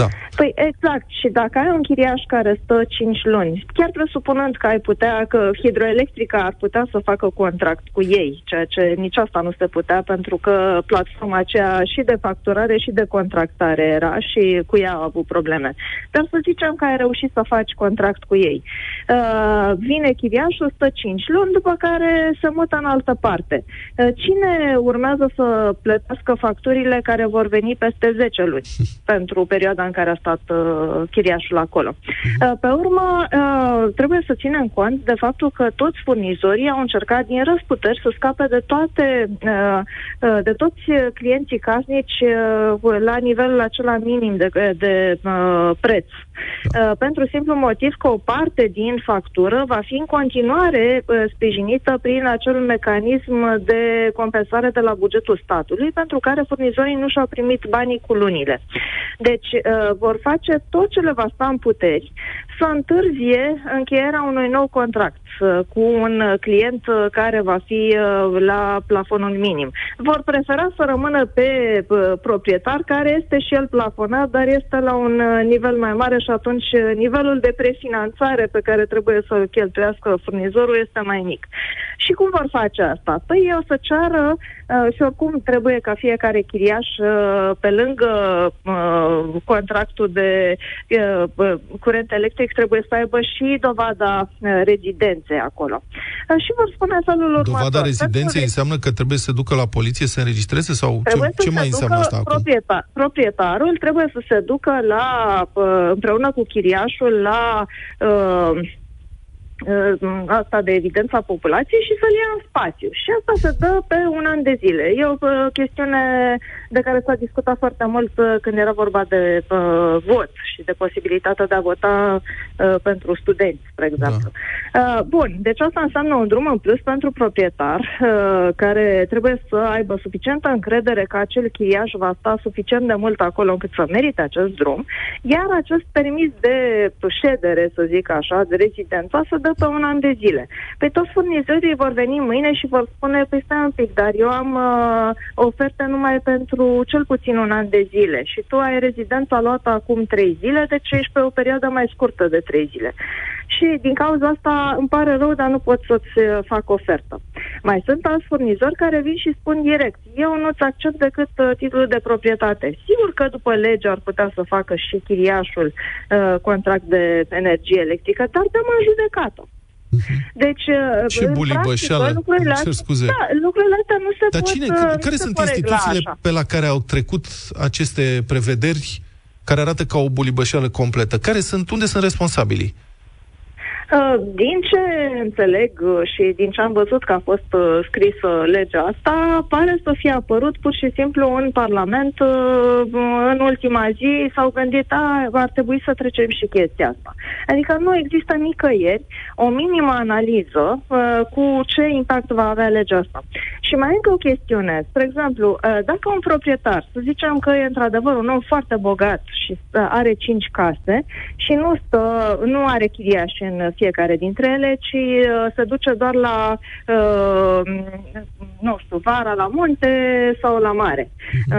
Da. Păi exact, și dacă ai un chiriaș care stă 5 luni, chiar presupunând că ai putea, că hidroelectrica ar putea să facă contract cu ei, ceea ce nici asta nu se putea, pentru că platforma aceea și de facturare și de contractare era și cu ea au avut probleme. Dar să zicem că ai reușit să faci contract cu ei. Uh, vine chiriașul, stă 5 luni, după care se mută în altă parte. Uh, cine urmează să plătească facturile care vor veni peste 10 luni (laughs) pentru perioada în care a stat uh, chiriașul acolo? Uh, pe urmă, uh, trebuie să ținem cont de faptul că toți furnizorii au încercat din răsputeri să scape de toate, uh, uh, de toți clienții casnici uh, la nivelul acela minim de, de uh, preț. Uh, pentru simplu motiv că o parte din factură va fi în continuare uh, sprijinită prin acel mecanism de compensare de la bugetul statului, pentru care furnizorii nu și-au primit banii cu lunile. Deci uh, vor face tot ce le va sta în puteri să întârzie încheierea unui nou contract uh, cu un client uh, care va fi uh, la plafonul minim. Vor prefera să rămână pe uh, proprietar care este și el plafonat, dar este la un uh, nivel mai mare și atunci uh, nivelul de prefinanțare pe care trebuie să-l cheltuiască furnizorul este mai mic. Și cum vor face asta? Păi o să ceară uh, și oricum trebuie ca fiecare chiriaș, uh, pe lângă uh, contractul de uh, uh, curent electric, trebuie să aibă și dovada uh, rezidenței acolo. Uh, și vor spune în felul următor. Dovada rezidenței Pentru- înseamnă că trebuie să se ducă la poliție să înregistreze sau ce, Trebuie să ce se mai înseamnă ducă asta acum? proprietar, proprietarul trebuie să se ducă la uh, împreună cu chiriașul la uh, uh, asta de evidența populației și să-l ia în spațiu. Și asta se dă pe un an de zile. E o uh, chestiune de care s-a discutat foarte mult uh, când era vorba de uh, vot și de posibilitatea de a vota uh, pentru studenți, spre exemplu. Uh, bun, deci asta înseamnă un drum în plus pentru proprietar uh, care trebuie să aibă suficientă încredere că acel chiriaș va sta suficient de mult acolo încât să merite acest drum, iar acest permis de ședere, să zic așa, de rezidență, să dă pe un an de zile. Pe toți furnizorii vor veni mâine și vor spune, păi stai un pic, dar eu am uh, oferte numai pentru cel puțin un an de zile și tu ai rezidența luată acum trei zile, deci ești pe o perioadă mai scurtă de trei zile. Și din cauza asta îmi pare rău, dar nu pot să-ți uh, fac ofertă. Mai sunt alți furnizori care vin și spun direct, eu nu-ți accept decât uh, titlul de proprietate. Sigur că după lege ar putea să facă și chiriașul uh, contract de energie electrică, dar dăm în judecată. Deci, uh, Ce în bulibășeală. practică, lucrurile Îmi cer astea, scuze. Da, lucrurile astea nu se Dar pot cine, uh, care nu se sunt pot regla instituțiile așa. pe la care au trecut aceste prevederi care arată ca o bulibășeală completă? Care sunt, unde sunt responsabilii? Uh, Din ce înțeleg uh, și din ce am văzut că a fost uh, scrisă legea asta, pare să fie apărut pur și simplu în Parlament uh, în ultima zi s-au gândit, a, ar trebui să trecem și chestia asta. Adică nu există nicăieri o minimă analiză uh, cu ce impact va avea legea asta. Și mai încă o chestiune. Spre exemplu, uh, dacă un proprietar, să zicem că e într-adevăr un om foarte bogat și uh, are cinci case și nu, stă, nu are chiriași în fiecare dintre ele, ci uh, se duce doar la, uh, nu știu, vara la munte sau la mare,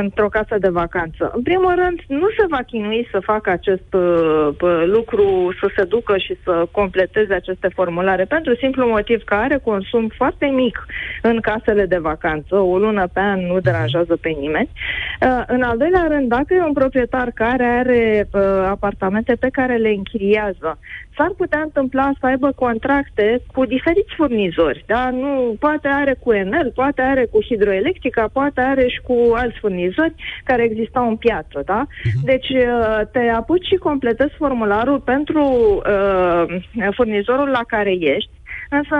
într-o casă de vacanță. În primul rând, nu se va chinui să facă acest uh, p- lucru, să se ducă și să completeze aceste formulare, pentru simplu motiv că are consum foarte mic în casele de vacanță, o lună pe an nu deranjează pe nimeni. Uh, în al doilea rând, dacă e un proprietar care are uh, apartamente pe care le închiriază, s-ar putea întâmpla să aibă contracte cu diferiți furnizori, da? Nu, poate are cu Enel, poate are cu Hidroelectrica, poate are și cu alți furnizori care existau în piață, da? Deci uh, te apuci și completezi formularul pentru uh, furnizorul la care ești, însă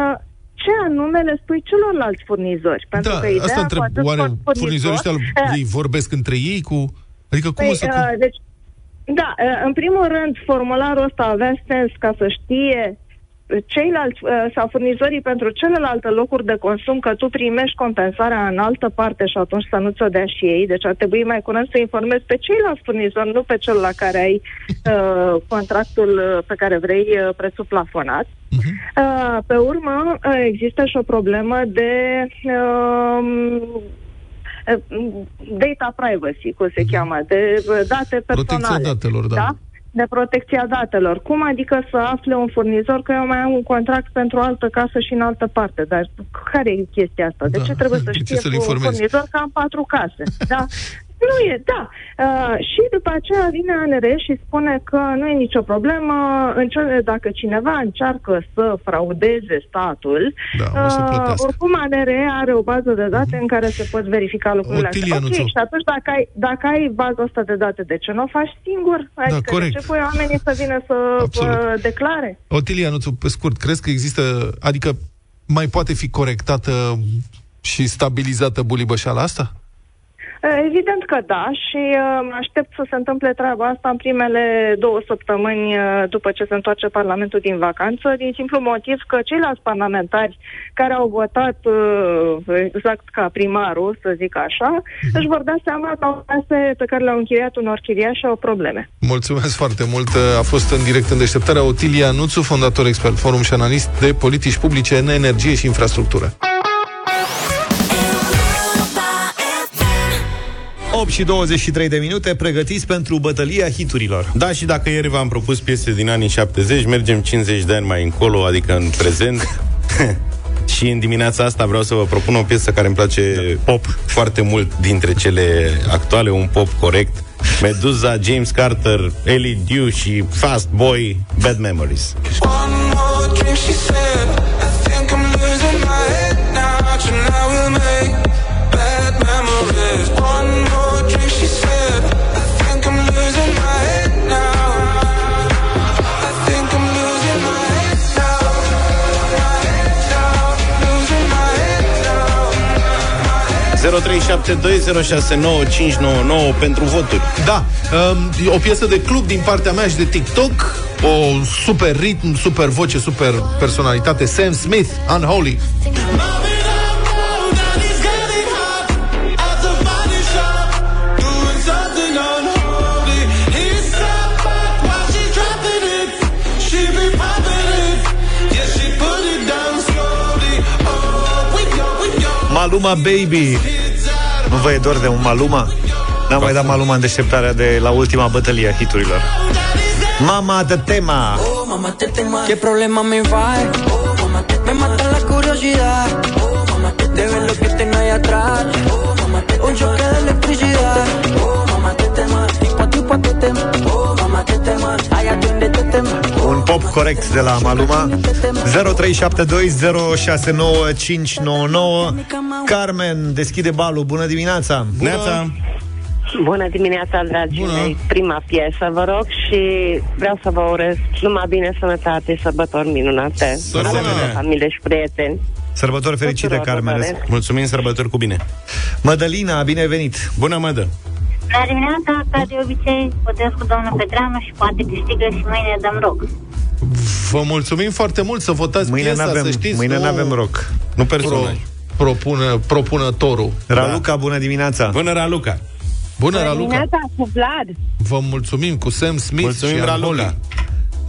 ce anume le spui celorlalți furnizori? Pentru da, că ideea asta cu întreb. acest Oare furnizor- furnizorii ăștia Eh, ei vorbesc între ei cu... Adică cum Păi, o să... uh, deci, da, uh, în primul rând, formularul ăsta avea sens ca să știe ceilalți uh, sau furnizorii pentru celelalte locuri de consum că tu primești compensarea în altă parte și atunci să nu ți-o dea și ei. Deci ar trebui mai curând să informezi pe ceilalți furnizori, nu pe cel la care ai uh, contractul uh, pe care vrei uh, prețul plafonat. Uh, pe urmă, uh, există și o problemă de uh, data privacy, cum se cheamă, de date personale. Protecția datelor, da. da? de protecția datelor. Cum adică să afle un furnizor că eu mai am un contract pentru o altă casă și în altă parte? Dar care e chestia asta? De da. ce trebuie (laughs) să știe un furnizor că am patru case? Da? (laughs) Nu e, da. Uh, și după aceea vine ANR și spune că nu e nicio problemă înce- dacă cineva încearcă să fraudeze statul. Da, uh, oricum ANR are o bază de date uh-huh. în care se pot verifica lucrurile Otilia, astea. Ok, și atunci dacă ai, dacă ai baza asta de date, de ce nu o faci singur? Da, adică da, corect. de ce pui oamenii să vină să uh, declare? Otilia, nu pe scurt, crezi că există, adică mai poate fi corectată și stabilizată bulibășala asta? Eh, evident că da și uh, aștept să se întâmple treaba asta în primele două săptămâni uh, după ce se întoarce Parlamentul din vacanță, din simplu motiv că ceilalți parlamentari care au votat uh, exact ca primarul, să zic așa, mm-hmm. își vor da seama că au case pe care le-au închiriat unor chiriași au probleme. Mulțumesc foarte mult. A fost în direct în deșteptarea Otilia Nuțu, fondator expert forum și analist de politici publice în energie și infrastructură. 8 și 23 de minute, pregătiți pentru bătălia hiturilor. Da, și dacă ieri v-am propus piese din anii 70, mergem 50 de ani mai încolo, adică în prezent. (laughs) și în dimineața asta vreau să vă propun o piesă care îmi place da. pop foarte mult dintre cele actuale, un pop corect. Medusa, James Carter, Ellie Dew și Fast Boy, Bad Memories. One more drink, she said, 0372069599 pentru voturi. Da, um, o piesă de club din partea mea și de TikTok, o super ritm, super voce, super personalitate, Sam Smith, Unholy. Maluma Baby. Nu vă e dor de un Maluma? N-am mai dat Maluma în deșteptarea de la ultima bătălie a hiturilor. Mama de tema. Oh, mama te tema. ¿Qué problema me va? Oh, mama te me mata la curiosidad. Oh, mama te de ver lo que tengo ahí atrás. Oh, mama te un choque de electricidad. Oh, mama te tema. Tipo, tipo, te tema. Oh, mama te tema. Ay, atiende, te tema. Un pop corect de la Maluma 0372069599 Carmen deschide balul, bună dimineața Bună Bună dimineața, dragii Bună. mei! Prima piesă, vă rog, și vreau să vă urez numai bine, sănătate, sărbători minunate. Familie și prieteni. Sărbători fericite, Carmen. Mulțumim, sărbători cu bine. Mădălina, bine ai venit. Bună, Mădă. La dimineața, ca de obicei, votez cu doamna Petreanu și poate câștigă și mâine dăm rog. Vă mulțumim foarte mult să votați mâine piesa, n-avem, să știți. Mâine nu avem rock. Nu personaj. Pro, propună, propunătorul. Raluca, da. bună dimineața. Bună, Raluca. Bună, Bună Raluca. dimineața cu Vlad. Vă mulțumim cu Sam Smith Mulțumim, și Raluca.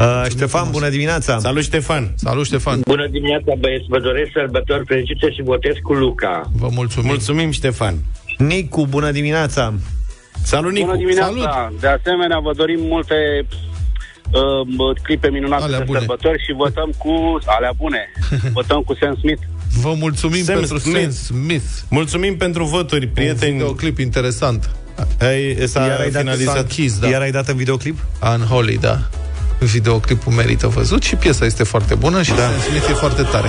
Uh, Ștefan, bună dimineața! Salut, Ștefan! Salut, Ștefan! Bună dimineața, băieți! Vă doresc sărbători fericite și votez cu Luca. Vă mulțumim! Mulțumim, Ștefan! Nicu, bună dimineața! Salut, Nicu! Bună dimineața! Salut. De asemenea, vă dorim multe uh, clipe minunate alea de bune. sărbători și votăm cu alea bune. (laughs) votăm cu Sam Smith. Vă mulțumim Sam pentru Smith. Sam Smith. Mulțumim pentru voturi, prieteni. Un clip interesant. Ai, s-a Iar ai finalizat. Dat, închis, da. Iar ai dat în videoclip? Unholy, da. Videoclipul merită văzut și piesa este foarte bună și da. Sam Smith e foarte tare.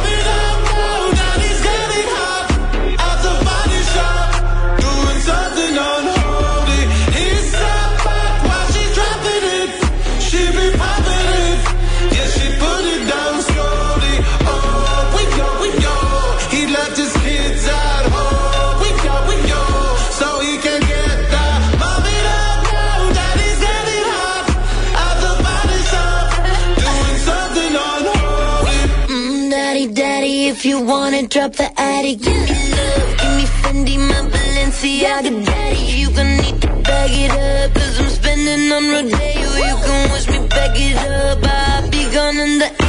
you wanna drop the attic. Give me love, give me Fendi, my Balenciaga daddy. You gon' need to bag it up, cause I'm spending on Rodeo. You can wish me back it up, I'll be gone in the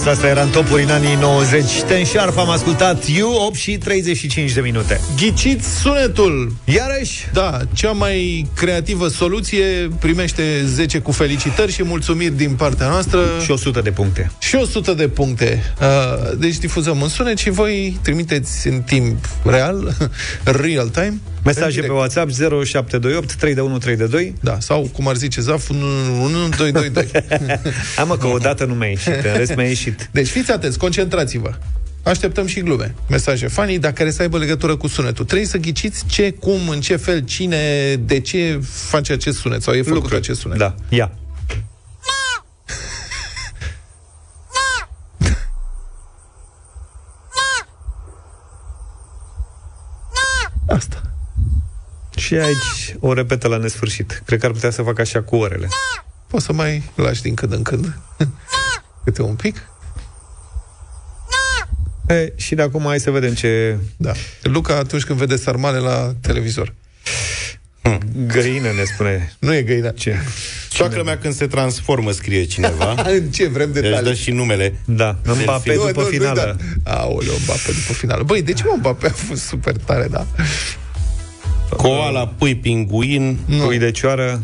Piesa asta era în topuri în anii 90 Ten Sharp am ascultat You 8 și 35 de minute Ghiciți sunetul! Iarăși? Da, cea mai creativă soluție primește 10 cu felicitări și mulțumiri din partea noastră. Și 100 de puncte. Și 100 de puncte. Uh, Deci difuzăm în sunet și voi trimiteți în timp real, (laughs) real time, Mesaje pe WhatsApp 0728 32132 Da, sau cum ar zice Zaf 1222 Am (laughs) mă că odată nu mi-a ieșit În rest mi-a ieșit Deci fiți atenți, concentrați-vă Așteptăm și glume, mesaje funny, dar care să aibă legătură cu sunetul. Trebuie să ghiciți ce, cum, în ce fel, cine, de ce face acest sunet sau e făcut Lucruri. acest sunet. Da, ia Asta. Și aici o repetă la nesfârșit Cred că ar putea să facă așa cu orele Poți să mai lași din când în când. (laughs) Câte un pic. e, Și de acum hai să vedem ce Da. Luca atunci când vede sarmale la televizor. Găină ne spune Nu e găina. Ce? Soacră mea când se transformă, scrie cineva. (laughs) în ce vrem Deci detalii? dă și numele. Da, Mbappé Nu, după finală Da. Aoleu, Mbappé după finală. Băi, de ce mă Mbappé a fost super tare, da? Koala, pui, pinguin. Nu. Pui de cioară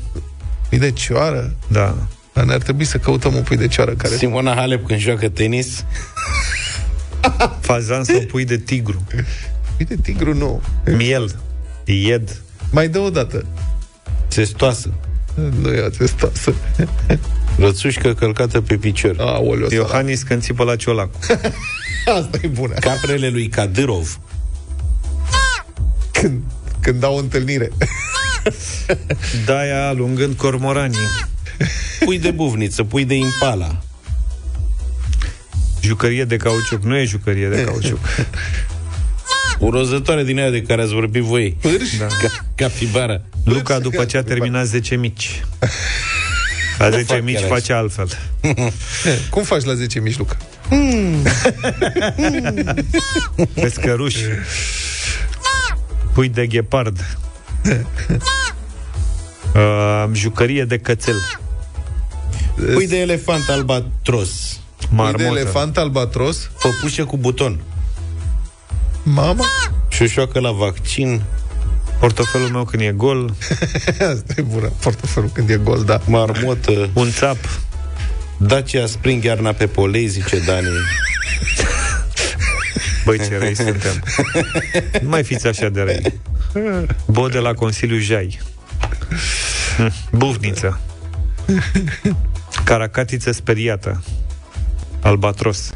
Pui de cioară? Da Dar ne-ar trebui să căutăm un pui de cioară care... Simona Halep când joacă tenis. Fazan sau pui de tigru Pui de tigru, nu. Miel Ied Mai dă o dată. Testoasă. Nu e atestasă. Rățușcă călcată pe picior. Aoleu, sărac. Iohannis când țipă la ciolacu (laughs) Asta e bună. Caprele lui Kadyrov. Când, când dau o întâlnire. Daia alungând cormoranii Pui de buvniță, pui de impala. Jucărie de cauciuc Nu e jucărie de cauciuc O rozătoare din aia de care ați vorbit voi. Pârși? Da. Ca, capibara. Luca după ce a terminat 10 mici (laughs) La 10 fac mici chiar face altfel (laughs) Cum faci la 10 mijloc? Pescăruș Pui de ghepard (laughs) uh, Jucărie de cățel Pui de elefant albatros. Pui Marmotă de elefant albatros? Păpușă cu buton. Mama? Șoșoacă la vaccin. Portofelul meu când e gol (laughs) Asta e bună. Portofelul când e gol, da. Marmotă. Un țap Dacia Spring iarna pe polei, zice Dani. (laughs) Băi, ce răi suntem. (laughs) Nu mai fiți așa de răi. Bode la Consiliul Jai. Hm, Bufniță. Caracatiță speriată. Albatros.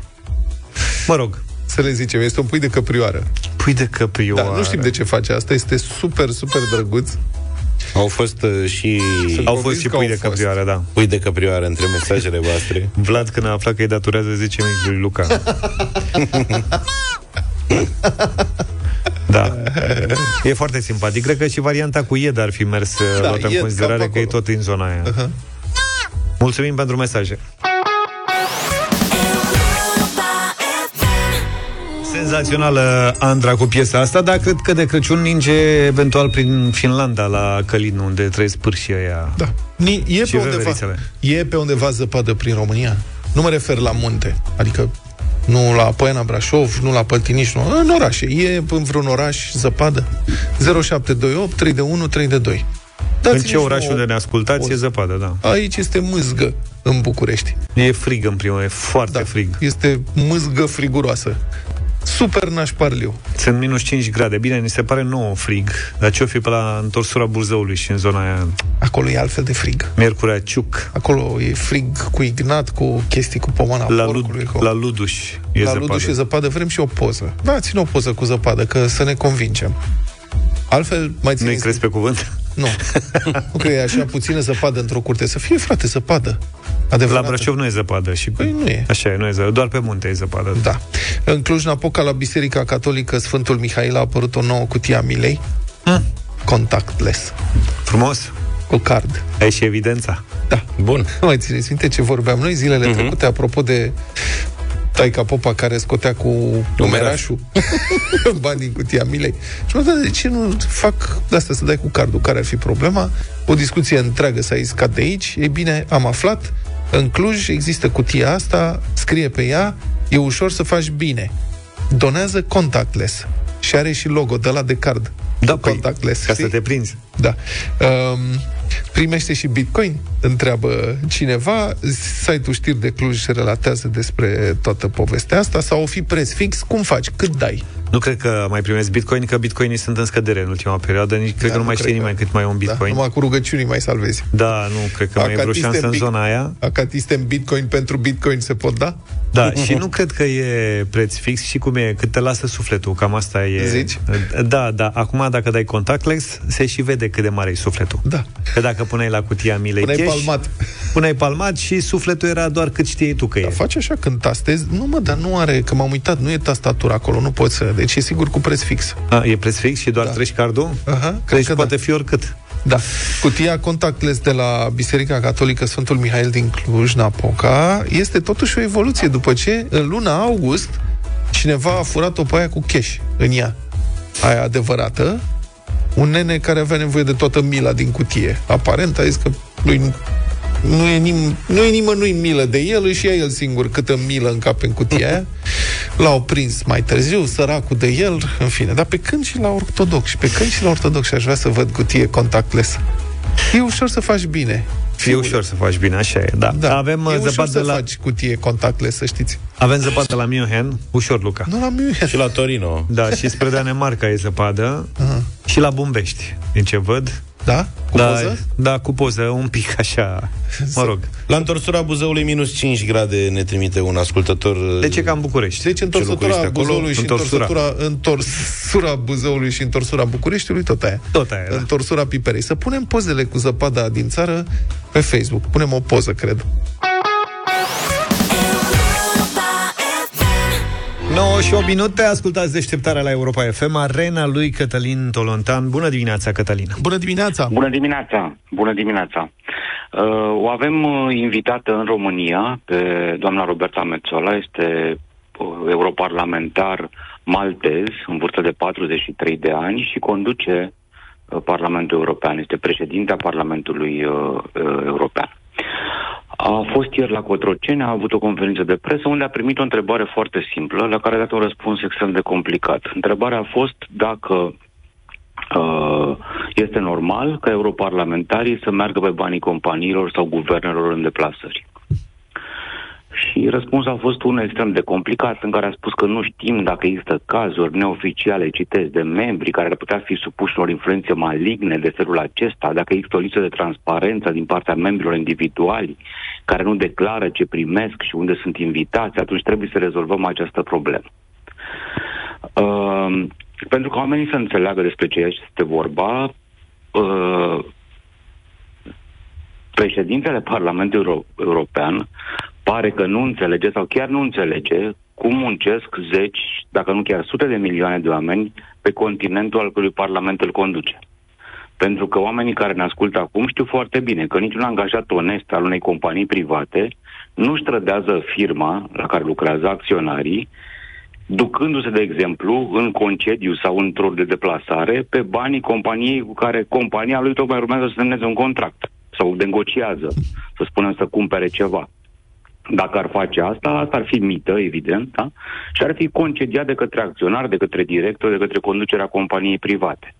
Mă rog. Să le zicem, este un pui de căprioară. Pui de căprioară. Da, nu știm de ce face asta, este super, super drăguț. Au fost uh, și Sunt Au convins fost și că pui au de fost. căprioară, da pui de căprioară între mesajele voastre. (laughs) Vlad când a aflat că îi datorează 10 mici lui Luca (laughs) Da. E foarte simpatic. Cred că și varianta cu Ied ar fi mers da, luată în Ied, considerare cam că e acolo. tot în zona aia. Uh-huh. Mulțumim pentru mesaje. Senzațională Andra cu piesa asta, dar cred că de Crăciun ninge eventual prin Finlanda la Călin, unde trăiesc pârșii ăia. Da. Ni, e, Și pe undeva, veverițele. e pe undeva zăpadă prin România? Nu mă refer la munte. Adică Nu la Poiana Brașov, nu la Păltiniș, nu. În orașe. E în vreun oraș zăpadă? 0728 3 de 1 3 de 2. Dați în ce oraș unde ne ascultați o... e zăpadă, da. Aici este mâzgă în București. E frig în primul, e foarte da, frig. Este mâzgă friguroasă. Super nașparliu. Sunt minus 5 grade. Bine, ni se pare nou frig. Dar ce-o fi pe la întorsurea Buzăului și în zona aia? Acolo e altfel de frig. Miercurea Ciuc. Acolo e frig cu ignat, cu chestii cu pomana la porcului. Lud- la Luduș e la zăpadă. Luduș e zăpadă. Vrem și o poză. Da, țin o poză cu zăpadă, că să ne convingem. Altfel, mai Nu-i crezi pe cuvânt? Nu. (laughs) nu că e așa puțină zăpadă într-o curte. Să fie, frate, zăpadă. Adevărată. La Brașov nu e zăpadă. Și păi nu e. Așa e, nu e zăpadă. Doar pe munte e zăpadă. Da. În Cluj-Napoca, la Biserica Catolică Sfântul Mihail, a apărut o nouă cutie a milei. Hmm. Contactless. Frumos. Cu card. Ai și evidența. Da. Bun. Nu (laughs) mai țineți minte ce vorbeam noi zilele uh-huh. trecute, apropo de taica popa care scotea cu numerașul (laughs) bani din cutia milei. Și mă de ce nu fac de asta să dai cu cardul? Care ar fi problema? O discuție întreagă s-a iscat de aici. Ei bine, am aflat, în Cluj există cutia asta, scrie pe ea, e ușor să faci bine. Donează contactless. Și are și logo de la de card. Da, păi, contactless. ca știi? să te prinzi. Da. Um, primește și bitcoin? Întreabă cineva. Site-ul știri de Cluj relatează despre toată povestea asta sau o fi preț fix? Cum faci? Cât dai? Nu cred că mai primesc bitcoin, că bitcoinii sunt în scădere în ultima perioadă. Nici cred Da, că nu nu mai cred știe că- nimeni cât mai e un Da, bitcoin. numai cu rugăciuni mai salvezi. Da, nu cred că mai e vreo Acatiste șansă în bic- zona aia. Acatiste în bitcoin pentru bitcoin se pot da? Da, și nu cred că e preț fix și cum e, cât te lasă sufletul, cam asta e... Zici? Da, da. Acum, dacă dai contactless, se și vede cât de mare e sufletul. Da. Că dacă puneai la cutia milei Puneai cash, palmat. Puneai palmat și sufletul era doar cât știai tu că e. Da, faci așa când tastezi. Nu mă, dar nu are, că m-am uitat, nu e tastatura acolo, nu poți să... Deci e sigur cu preț fix. A, e preț fix și doar Da. treci cardul? Aha, Deci că poate da. fi oricât. Da. Cutia contactless de la Biserica Catolică Sfântul Mihail din Cluj-Napoca este totuși o evoluție după ce în luna august cineva a furat-o pe aia cu cash în ea. Aia adevărată. Un nene care avea nevoie de toată mila din cutie. Aparent a zis că lui nu e, nim- nu e nimănui milă de el, își ia el singur câtă milă încape în cutia aia. (laughs) L-au prins mai târziu, săracul de el, în fine. Dar pe când și la ortodox, pe când și la ortodox aș vrea să văd cutie contactless. E ușor să faci bine. E ușor să faci bine, așa e, da. Da. Avem e uh, ușor zăpadă să la... faci cutie contactless, să știți. Avem zăpadă la München, ușor, Luca. Nu la München. Și la Torino. Da, și spre Danemarca e zăpadă. Aha. Și la Bumbești, din ce văd. Da? Cu da, poză? Da, cu poză, un pic așa. Mă rog. La întorsurea Buzăului minus 5 grade ne trimite un ascultător. Deci e ca în București. Deci întorsătura locuiește acolo, Buzăului și întorsura. întorsătura, întorsura Buzăului și întorsura Bucureștiului, tot aia. Tot aia, da. Întorsura Piperei. Să punem pozele cu zăpada din țară pe Facebook. Punem o poză, cred. 9 și 8 minute, ascultați deșteptarea la Europa FM, arena lui Cătălin Tolontan. Bună dimineața, Cătălin! Bună dimineața! Bună dimineața! Bună dimineața! Uh, o avem uh, invitată în România pe doamna Roberta Metzola, este uh, europarlamentar maltez, în vârstă de 43 de ani și conduce uh, Parlamentul European. Este președintea Parlamentului uh, uh, European. A fost ieri la Cotroceni, a avut o conferință de presă unde a primit o întrebare foarte simplă, la care a dat un răspuns extrem de complicat. Întrebarea a fost dacă uh, este normal ca europarlamentarii să meargă pe banii companiilor sau guvernelor în deplasări. Și răspunsul a fost unul extrem de complicat, în care a spus că nu știm dacă există cazuri neoficiale, citesc, de membri care ar putea fi supuși unor influențe maligne de felul acesta, dacă există o lipsă de transparență din partea membrilor individuali care nu declară ce primesc și unde sunt invitați, atunci trebuie să rezolvăm această problemă. Uh, pentru că oamenii să înțeleagă despre ce este vorba, uh, președintele Parlamentului Euro- European pare că nu înțelege sau chiar nu înțelege cum muncesc zeci, dacă nu chiar sute de milioane de oameni pe continentul al cărui Parlament îl conduce. Pentru că oamenii care ne ascultă acum știu foarte bine că niciun angajat onest al unei companii private nu își trădează firma la care lucrează acționarii, ducându-se, de exemplu, în concediu sau într-o de deplasare pe banii companiei cu care compania lui tocmai urmează să semneze un contract sau negociază, să spunem, să cumpere ceva. Dacă ar face asta, asta ar fi mită, evident, da? și ar fi concediat de către acționar, de către director, de către conducerea companiei private.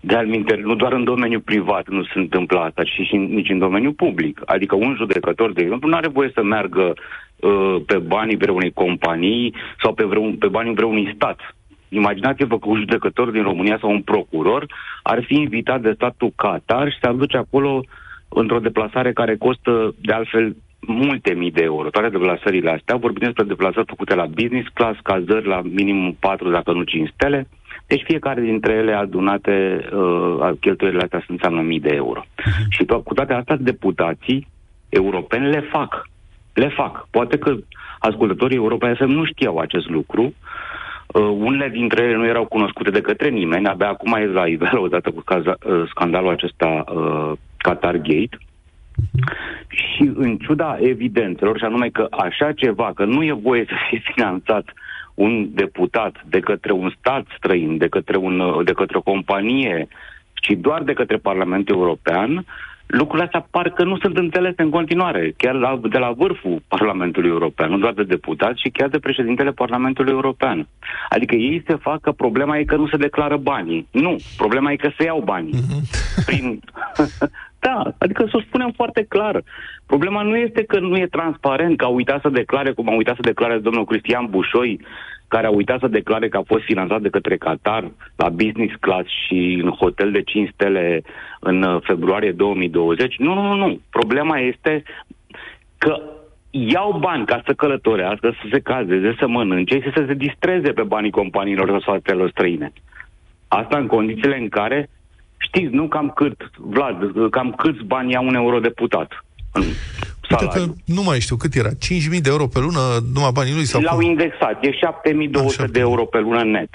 De alminte, nu doar în domeniul privat nu se întâmplă asta, ci și nici în domeniul public. Adică un judecător, de exemplu, nu are voie să meargă uh, pe banii vreunei companii sau pe, vreun, pe banii vreunui stat. Imaginați-vă că un judecător din România sau un procuror ar fi invitat de statul Qatar și se aduce acolo într-o deplasare care costă, de altfel, multe mii de euro. Toate deplasările astea, vorbim despre deplasări făcute la business class, cazări la minim 4, dacă nu 5 stele, deci fiecare dintre ele adunate, uh, cheltuielile astea înseamnă mii de euro. Uh-huh. Și to- cu toate astea, deputații europeni le fac. Le fac. Poate că ascultătorii Europa FM nu știau acest lucru. Uh, unele dintre ele nu erau cunoscute de către nimeni, abia acum e la iveală odată cu caza, uh, scandalul acesta uh, Qatar Gate. Și în ciuda evidențelor, și anume că așa ceva, că nu e voie să fie finanțat un deputat de către un stat străin, de către, un, de către o companie, ci doar de către Parlamentul European, lucrurile astea parcă nu sunt înțelese în continuare, chiar la, de la vârful Parlamentului European, nu doar de deputați, ci chiar de președintele Parlamentului European. Adică ei se fac că problema e că nu se declară banii. Nu, problema e că se iau banii. Prin... (laughs) da, adică să o spunem foarte clar. Problema nu este că nu e transparent, că a uitat să declare, cum a uitat să declare domnul Cristian Bușoi, care a uitat să declare că a fost finanțat de către Qatar la business class și în hotel de 5 stele în uh, februarie 2020. Nu, nu, nu, nu. Problema este că iau bani ca să călătorească, să se cazeze, să mănânce și să se distreze pe banii companiilor sau statelor străine. Asta în condițiile în care știți, nu cam cât, Vlad, cam câți bani ia un eurodeputat în Uite că nu mai știu cât era, 5.000 de euro pe lună, numai banii lui? Sau L-au cum? indexat, e 7200 de euro pe lună net.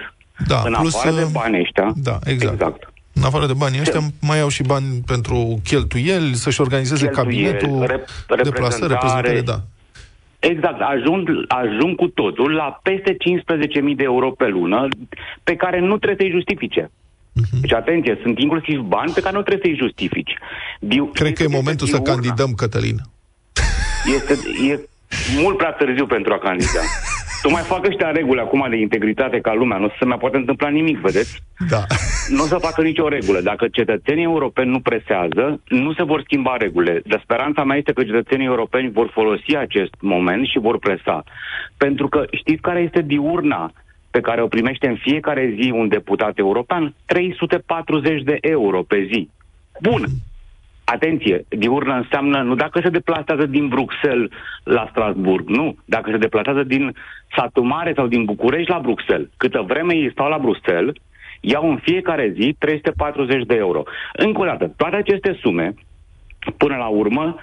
Da, în plus, afară de uh, banii ăștia. Da, exact. exact. În afară de banii ăștia, mai au și bani pentru cheltuieli, să-și organizeze Cheltuieli, cabinetul, rep- deplasări, reprezentare. reprezentare, da. Exact, ajung, ajung cu totul la peste 15.000 de euro pe lună, pe care nu trebuie să-i justifice. Mhm. Deci, atenție, sunt inclusiv bani pe care nu trebuie să-i justifici. Diu- Cred că e momentul să diurna. candidăm, Cătălin. Este, e mult prea târziu pentru a candida. Tu mai fac ăștia reguli acum de integritate ca lumea, nu se mai poate întâmpla nimic, vedeți? Da. Nu o să facă nicio regulă. Dacă cetățenii europeni nu presează, nu se vor schimba regulile. Dar speranța mea este că cetățenii europeni vor folosi acest moment și vor presa. Pentru că știți care este diurna pe care o primește în fiecare zi un deputat european? 340 de euro pe zi. Bun. Atenție, diurnă înseamnă nu dacă se deplasează din Bruxelles la Strasburg, nu. Dacă se deplasează din satul mare sau din București la Bruxelles. Câtă vreme ei stau la Bruxelles, iau în fiecare zi 340 de euro. Încă o dată, toate aceste sume, până la urmă,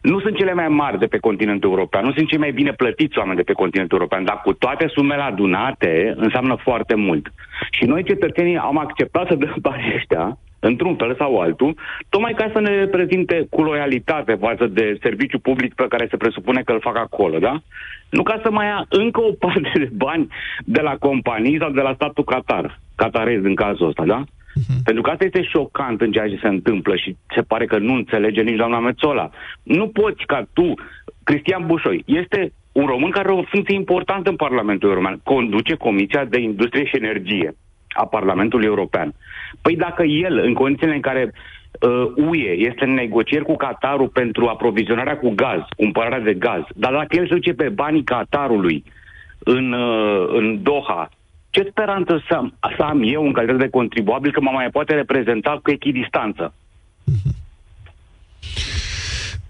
nu sunt cele mai mari de pe continentul european, nu sunt cei mai bine plătiți oameni de pe continentul european, dar cu toate sumele adunate înseamnă foarte mult. Și noi, cetățenii, am acceptat să dăm banii ăștia, într-un fel sau altul, tocmai ca să ne reprezinte cu loialitate față de serviciu public pe care se presupune că îl fac acolo, da? Nu ca să mai ia încă o parte de bani de la companii sau de la statul Qatar, qatarez în cazul ăsta, da? Pentru că asta este șocant în ceea ce se întâmplă și se pare că nu înțelege nici doamna Mețola. Nu poți ca tu, Cristian Bușoi, este un român care are o funcție importantă în Parlamentul European, conduce Comisia de Industrie și Energie a Parlamentului European. Păi dacă el, în condițiile în care uh, UE este în negocieri cu Qatarul pentru aprovizionarea cu gaz, cumpărarea de gaz, dar dacă el se duce pe banii Qatarului în, uh, în Doha, ce speranță să am, să am eu în calitate de contribuabil că mă mai poate reprezenta cu echidistanță?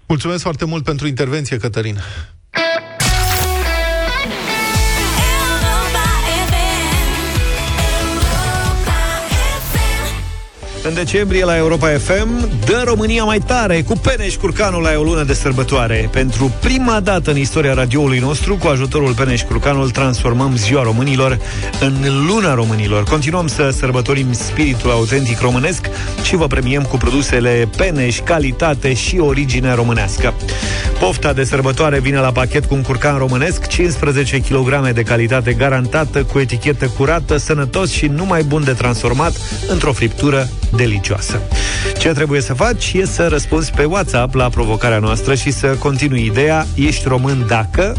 Mulțumesc foarte mult pentru intervenție, Cătălin. În decembrie la Europa FM dă România mai tare cu Peneș Curcanul la o lună de sărbătoare. Pentru prima dată în istoria radioului nostru, cu ajutorul Peneș Curcanul, transformăm ziua românilor în luna românilor. Continuăm să sărbătorim spiritul autentic românesc și vă premiem cu produsele Peneș, calitate și origine românească. Pofta de sărbătoare vine la pachet cu un curcan românesc, 15 kg de calitate garantată, cu etichetă curată, sănătos și numai bun de transformat într-o friptură delicioasă. Ce trebuie să faci e să răspunzi pe WhatsApp la provocarea noastră și să continui ideea Ești român dacă...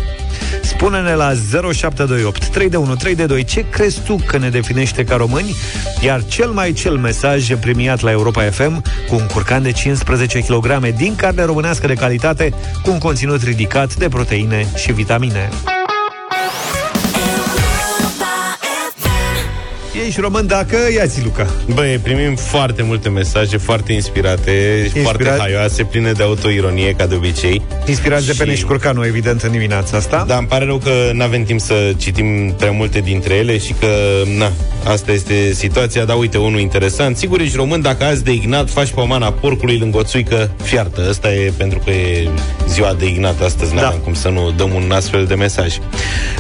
Spune-ne la 0728 312 ce crezi tu că ne definește ca români, iar cel mai cel mesaj premiat la Europa FM cu un curcan de 15 kg din carne românească de calitate cu un conținut ridicat de proteine și vitamine. Ești român dacă ia-ți, Luca. Băi, primim foarte multe mesaje foarte inspirate, Inspirat... foarte haioase, pline de autoironie, ca de obicei. Inspirați și... de Pene și Curcanu, evident, în dimineața asta. Da, îmi pare rău că nu avem timp să citim prea multe dintre ele și că, na, asta este situația, dar uite, unul interesant. Sigur, ești român dacă azi de Ignat faci pomana porcului lângă o țuică fiartă. Asta e pentru că e ziua de Ignat astăzi, da. n cum să nu dăm un astfel de mesaj.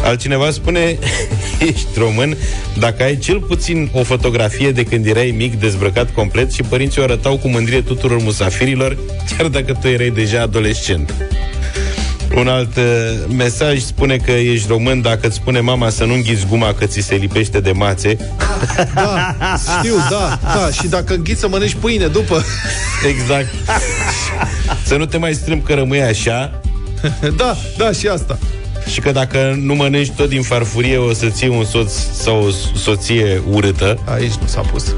Altcineva spune, (laughs) ești român dacă ai cel puțin o fotografie de când erai mic, dezbrăcat complet și părinții o arătau cu mândrie tuturor musafirilor, chiar dacă tu erai deja adolescent. Un alt uh, mesaj spune că ești român dacă îți spune mama să nu înghiți guma că ți se lipește de mațe. (laughs) Da, știu, da, da. Și dacă înghiți să mănânci pâine după. (laughs) Exact. să nu te mai strâmb că rămâi așa. (laughs) Da, da, și asta. Și că dacă nu mănânci tot din farfurie O să ții un soț sau o soție urâtă Aici nu s-a pus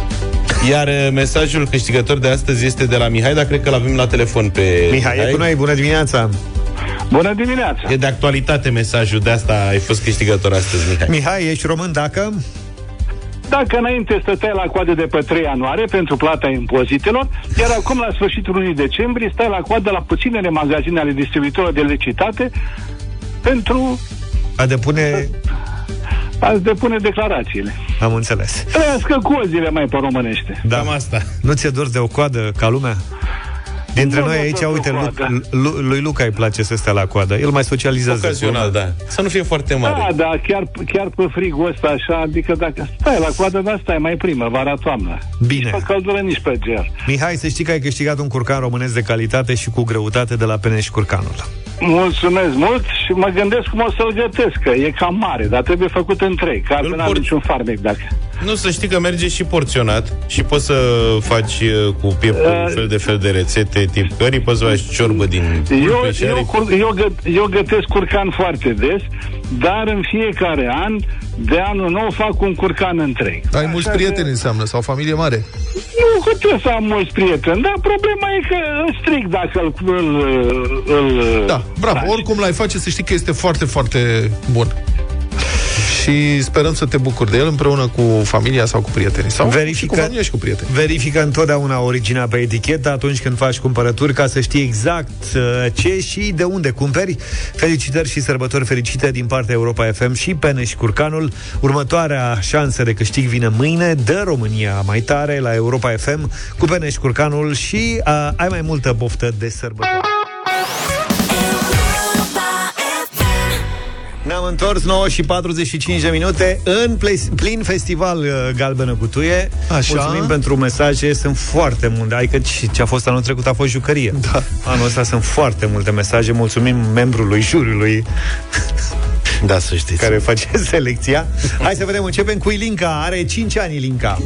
iar uh, mesajul câștigător de astăzi este de la Mihai, dar cred că l-avem la telefon pe Mihai. Mihai, e cu noi, bună dimineața! Bună dimineața! E de actualitate mesajul, de asta ai fost câștigător astăzi, Mihai. Mihai, ești român dacă? Dacă înainte stăteai la coadă de pe 3 ianuarie pentru plata impozitelor, iar acum la sfârșitul lunii decembrie stai la coadă la puținele magazine ale distribuitorilor de licitate pentru a depune a depune declarațiile. Am înțeles. Trăiască cozile mai pe românește. Da. Cam asta. Nu ți-e dor de o coadă ca lumea? Dintre nu noi aici, uite, lui, lui Luca îi place să stea la coadă. El mai socializează. Ocazional, da. Să nu fie foarte mare. Da, da, chiar, chiar pe frigul ăsta așa, adică dacă stai la coadă, dar stai mai primă, vara, toamnă. Bine. Nici pe căldură, nici pe ger. Mihai, să știi că ai câștigat un curcan românesc de calitate și cu greutate de la Peneș Curcanul. Mulțumesc mult și mă gândesc cum o să-l gătesc, că e cam mare, dar trebuie făcut în trei, că altfel n-am niciun farmec dacă... Nu, să știi că merge și porționat și poți să faci uh, cu piept uh, un fel de fel de rețete tip curry, poți să faci ciorbă din eu, eu, cur, eu, gă, eu gătesc curcan foarte des, dar în fiecare an, de anul nou, fac un curcan întreg. Ai Așa mulți prieteni înseamnă, sau familie mare? Nu, că trebuie să am mulți prieteni, dar problema e că îl stric dacă îl... îl, îl da, bravo, faci. oricum l-ai face, să știi că este foarte, foarte bun și sperăm să te bucuri de el împreună cu familia sau cu prietenii. Sau verifică, și cu familia și cu prieteni. Verifică întotdeauna originea pe etichetă atunci când faci cumpărături ca să știi exact uh, ce și de unde cumperi. Felicitări și sărbători fericite din partea Europa FM și Peneș și Curcanul. Următoarea șansă de câștig vine mâine. de România mai tare la Europa FM cu Peneș și Curcanul și uh, ai mai multă boftă de sărbători. Ne-am întors 9 și 45 de minute în plin festival uh, Galbenă Cutuie. Așa. Mulțumim pentru mesaje, sunt foarte multe. Adică ce a fost anul trecut a fost jucărie. Da. Anul ăsta sunt foarte multe mesaje. Mulțumim membrului juriului (laughs) da, să știți. Care face selecția. Hai să vedem, începem cu Ilinca. Are 5 ani Ilinca.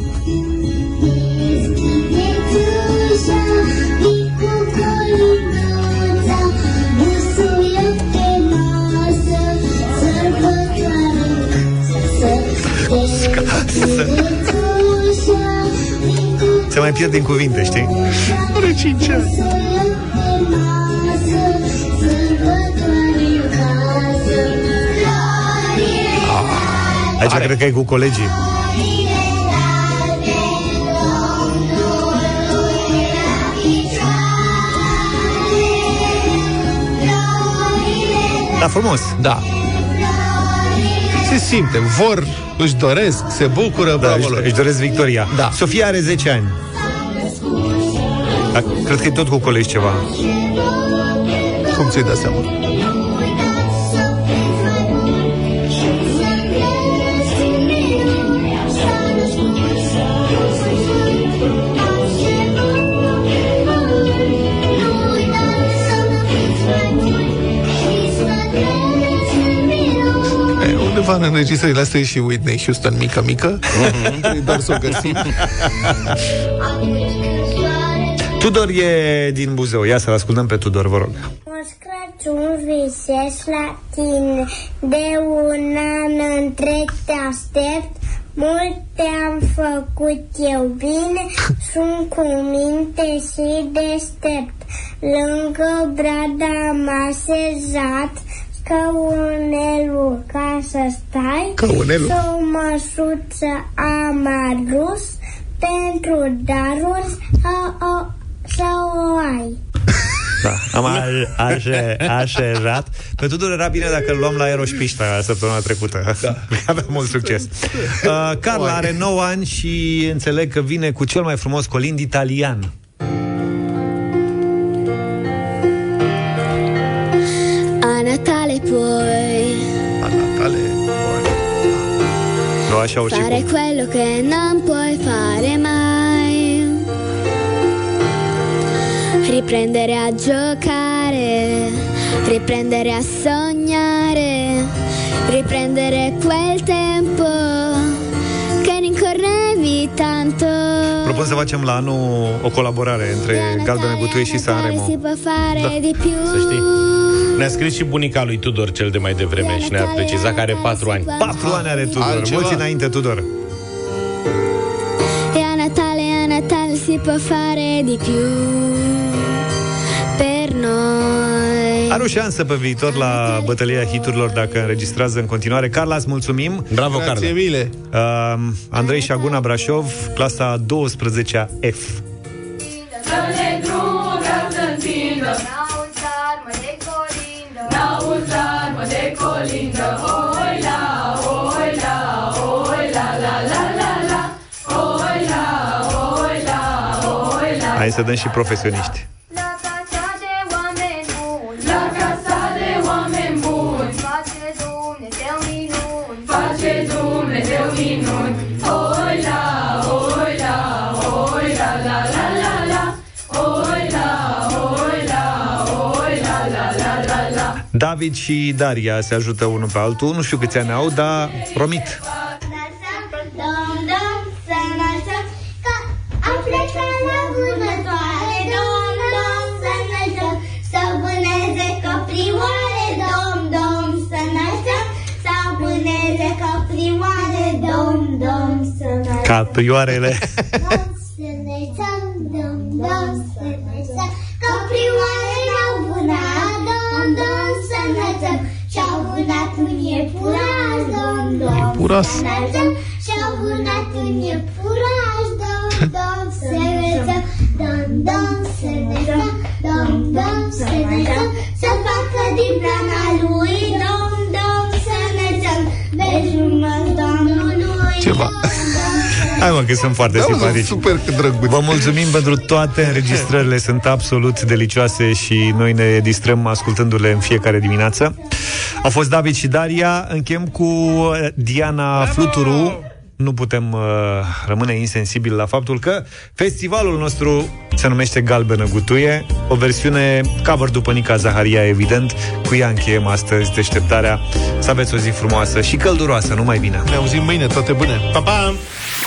(laughs) Se mai pierd din cuvinte, știi? Are 5 ani. Aici Are. cred că e cu colegii. Da, frumos. Da. Se simte, vor își doresc, se bucură, da, bravo își, își doresc victoria. Da. Sofia are 10 ani. Da, cred că e tot cu colegi ceva. Cum ți-ai dat seama? Undeva în înregistrările astea e și Whitney Houston mică, mică. Mm-hmm. Doar să o găsim. (laughs) Tudor e din Buzău. Ia să-l ascultăm pe Tudor, vă rog. Moș Crăciun visez la tine De un an întreg te aștept Multe am făcut eu bine (laughs) Sunt cu minte și deștept Lângă brada am așezat Căunelul ca să stai Căunelul? Să o măsuță am adus Pentru daruri să o, să o ai Da, am așe, așezat. Pe Tudor era bine dacă îl luam la Aeroșpișta săptămâna trecută. Da. (laughs) Avea mult succes. Uh, Carla are 9 ani și înțeleg că vine cu cel mai frumos colind italian. Puoi A Natale Nu așa urci fare quello che non puoi fare mai. Riprendere a giocare, riprendere a sognare, riprendere quel tempo. Propun să facem la anul o colaborare între Galbenă Gutuie și Sanremo. Si può fare Da. di più. Să știi. Ne-a scris și bunica lui Tudor cel de mai devreme și ne-a precizat că are 4 ani. 4 ani are Tudor, Altceva. mulți înainte Tudor. E a Natale, a Natale si può fare di più per noi. Are o șansă pe viitor la bătălia hiturilor dacă înregistrează în continuare. Carla, îți mulțumim. Bravo, Grație, Carla. mile. Uh, Andrei Șaguna Brașov, clasa 12-a F. Hai să dăm și profesioniști. Dumnezeu minuni Oi la, oi la, oi la la la la la Oi la, oi la, oi la la la la la David și Daria se ajută unul pe altul. Nu știu câți ani au, dar promit. Înălțăm Caprioare l-au vânat Dom, dom, să înălțăm Și-au vânat un iepuraș Dom, dom, Iepuraș. să înălțăm Și-au vânat un iepuraș Dom, dom, să înălțăm Dom, dom, să înălțăm Dom, dom, să înălțăm Să facă din plana lui Dom, dom, să înălțăm Bejumăr Domnului Ceva. Hai mă, că sunt foarte Da, mă, sunt simpatici. super drăguț. Vă mulțumim pentru toate înregistrările, sunt absolut delicioase și noi ne distrăm ascultându-le în fiecare dimineață. Au fost David și Daria, închem cu uh, Diana Fluturu. Nu putem uh, rămâne insensibil la faptul că festivalul nostru se numește Galbenă Gutuie, o versiune cover după Nica Zaharia, evident. Cu ea încheiem astăzi deșteptarea. Să aveți o zi frumoasă și călduroasă, numai bine! Ne auzim mâine, toate bune. Pa, pa!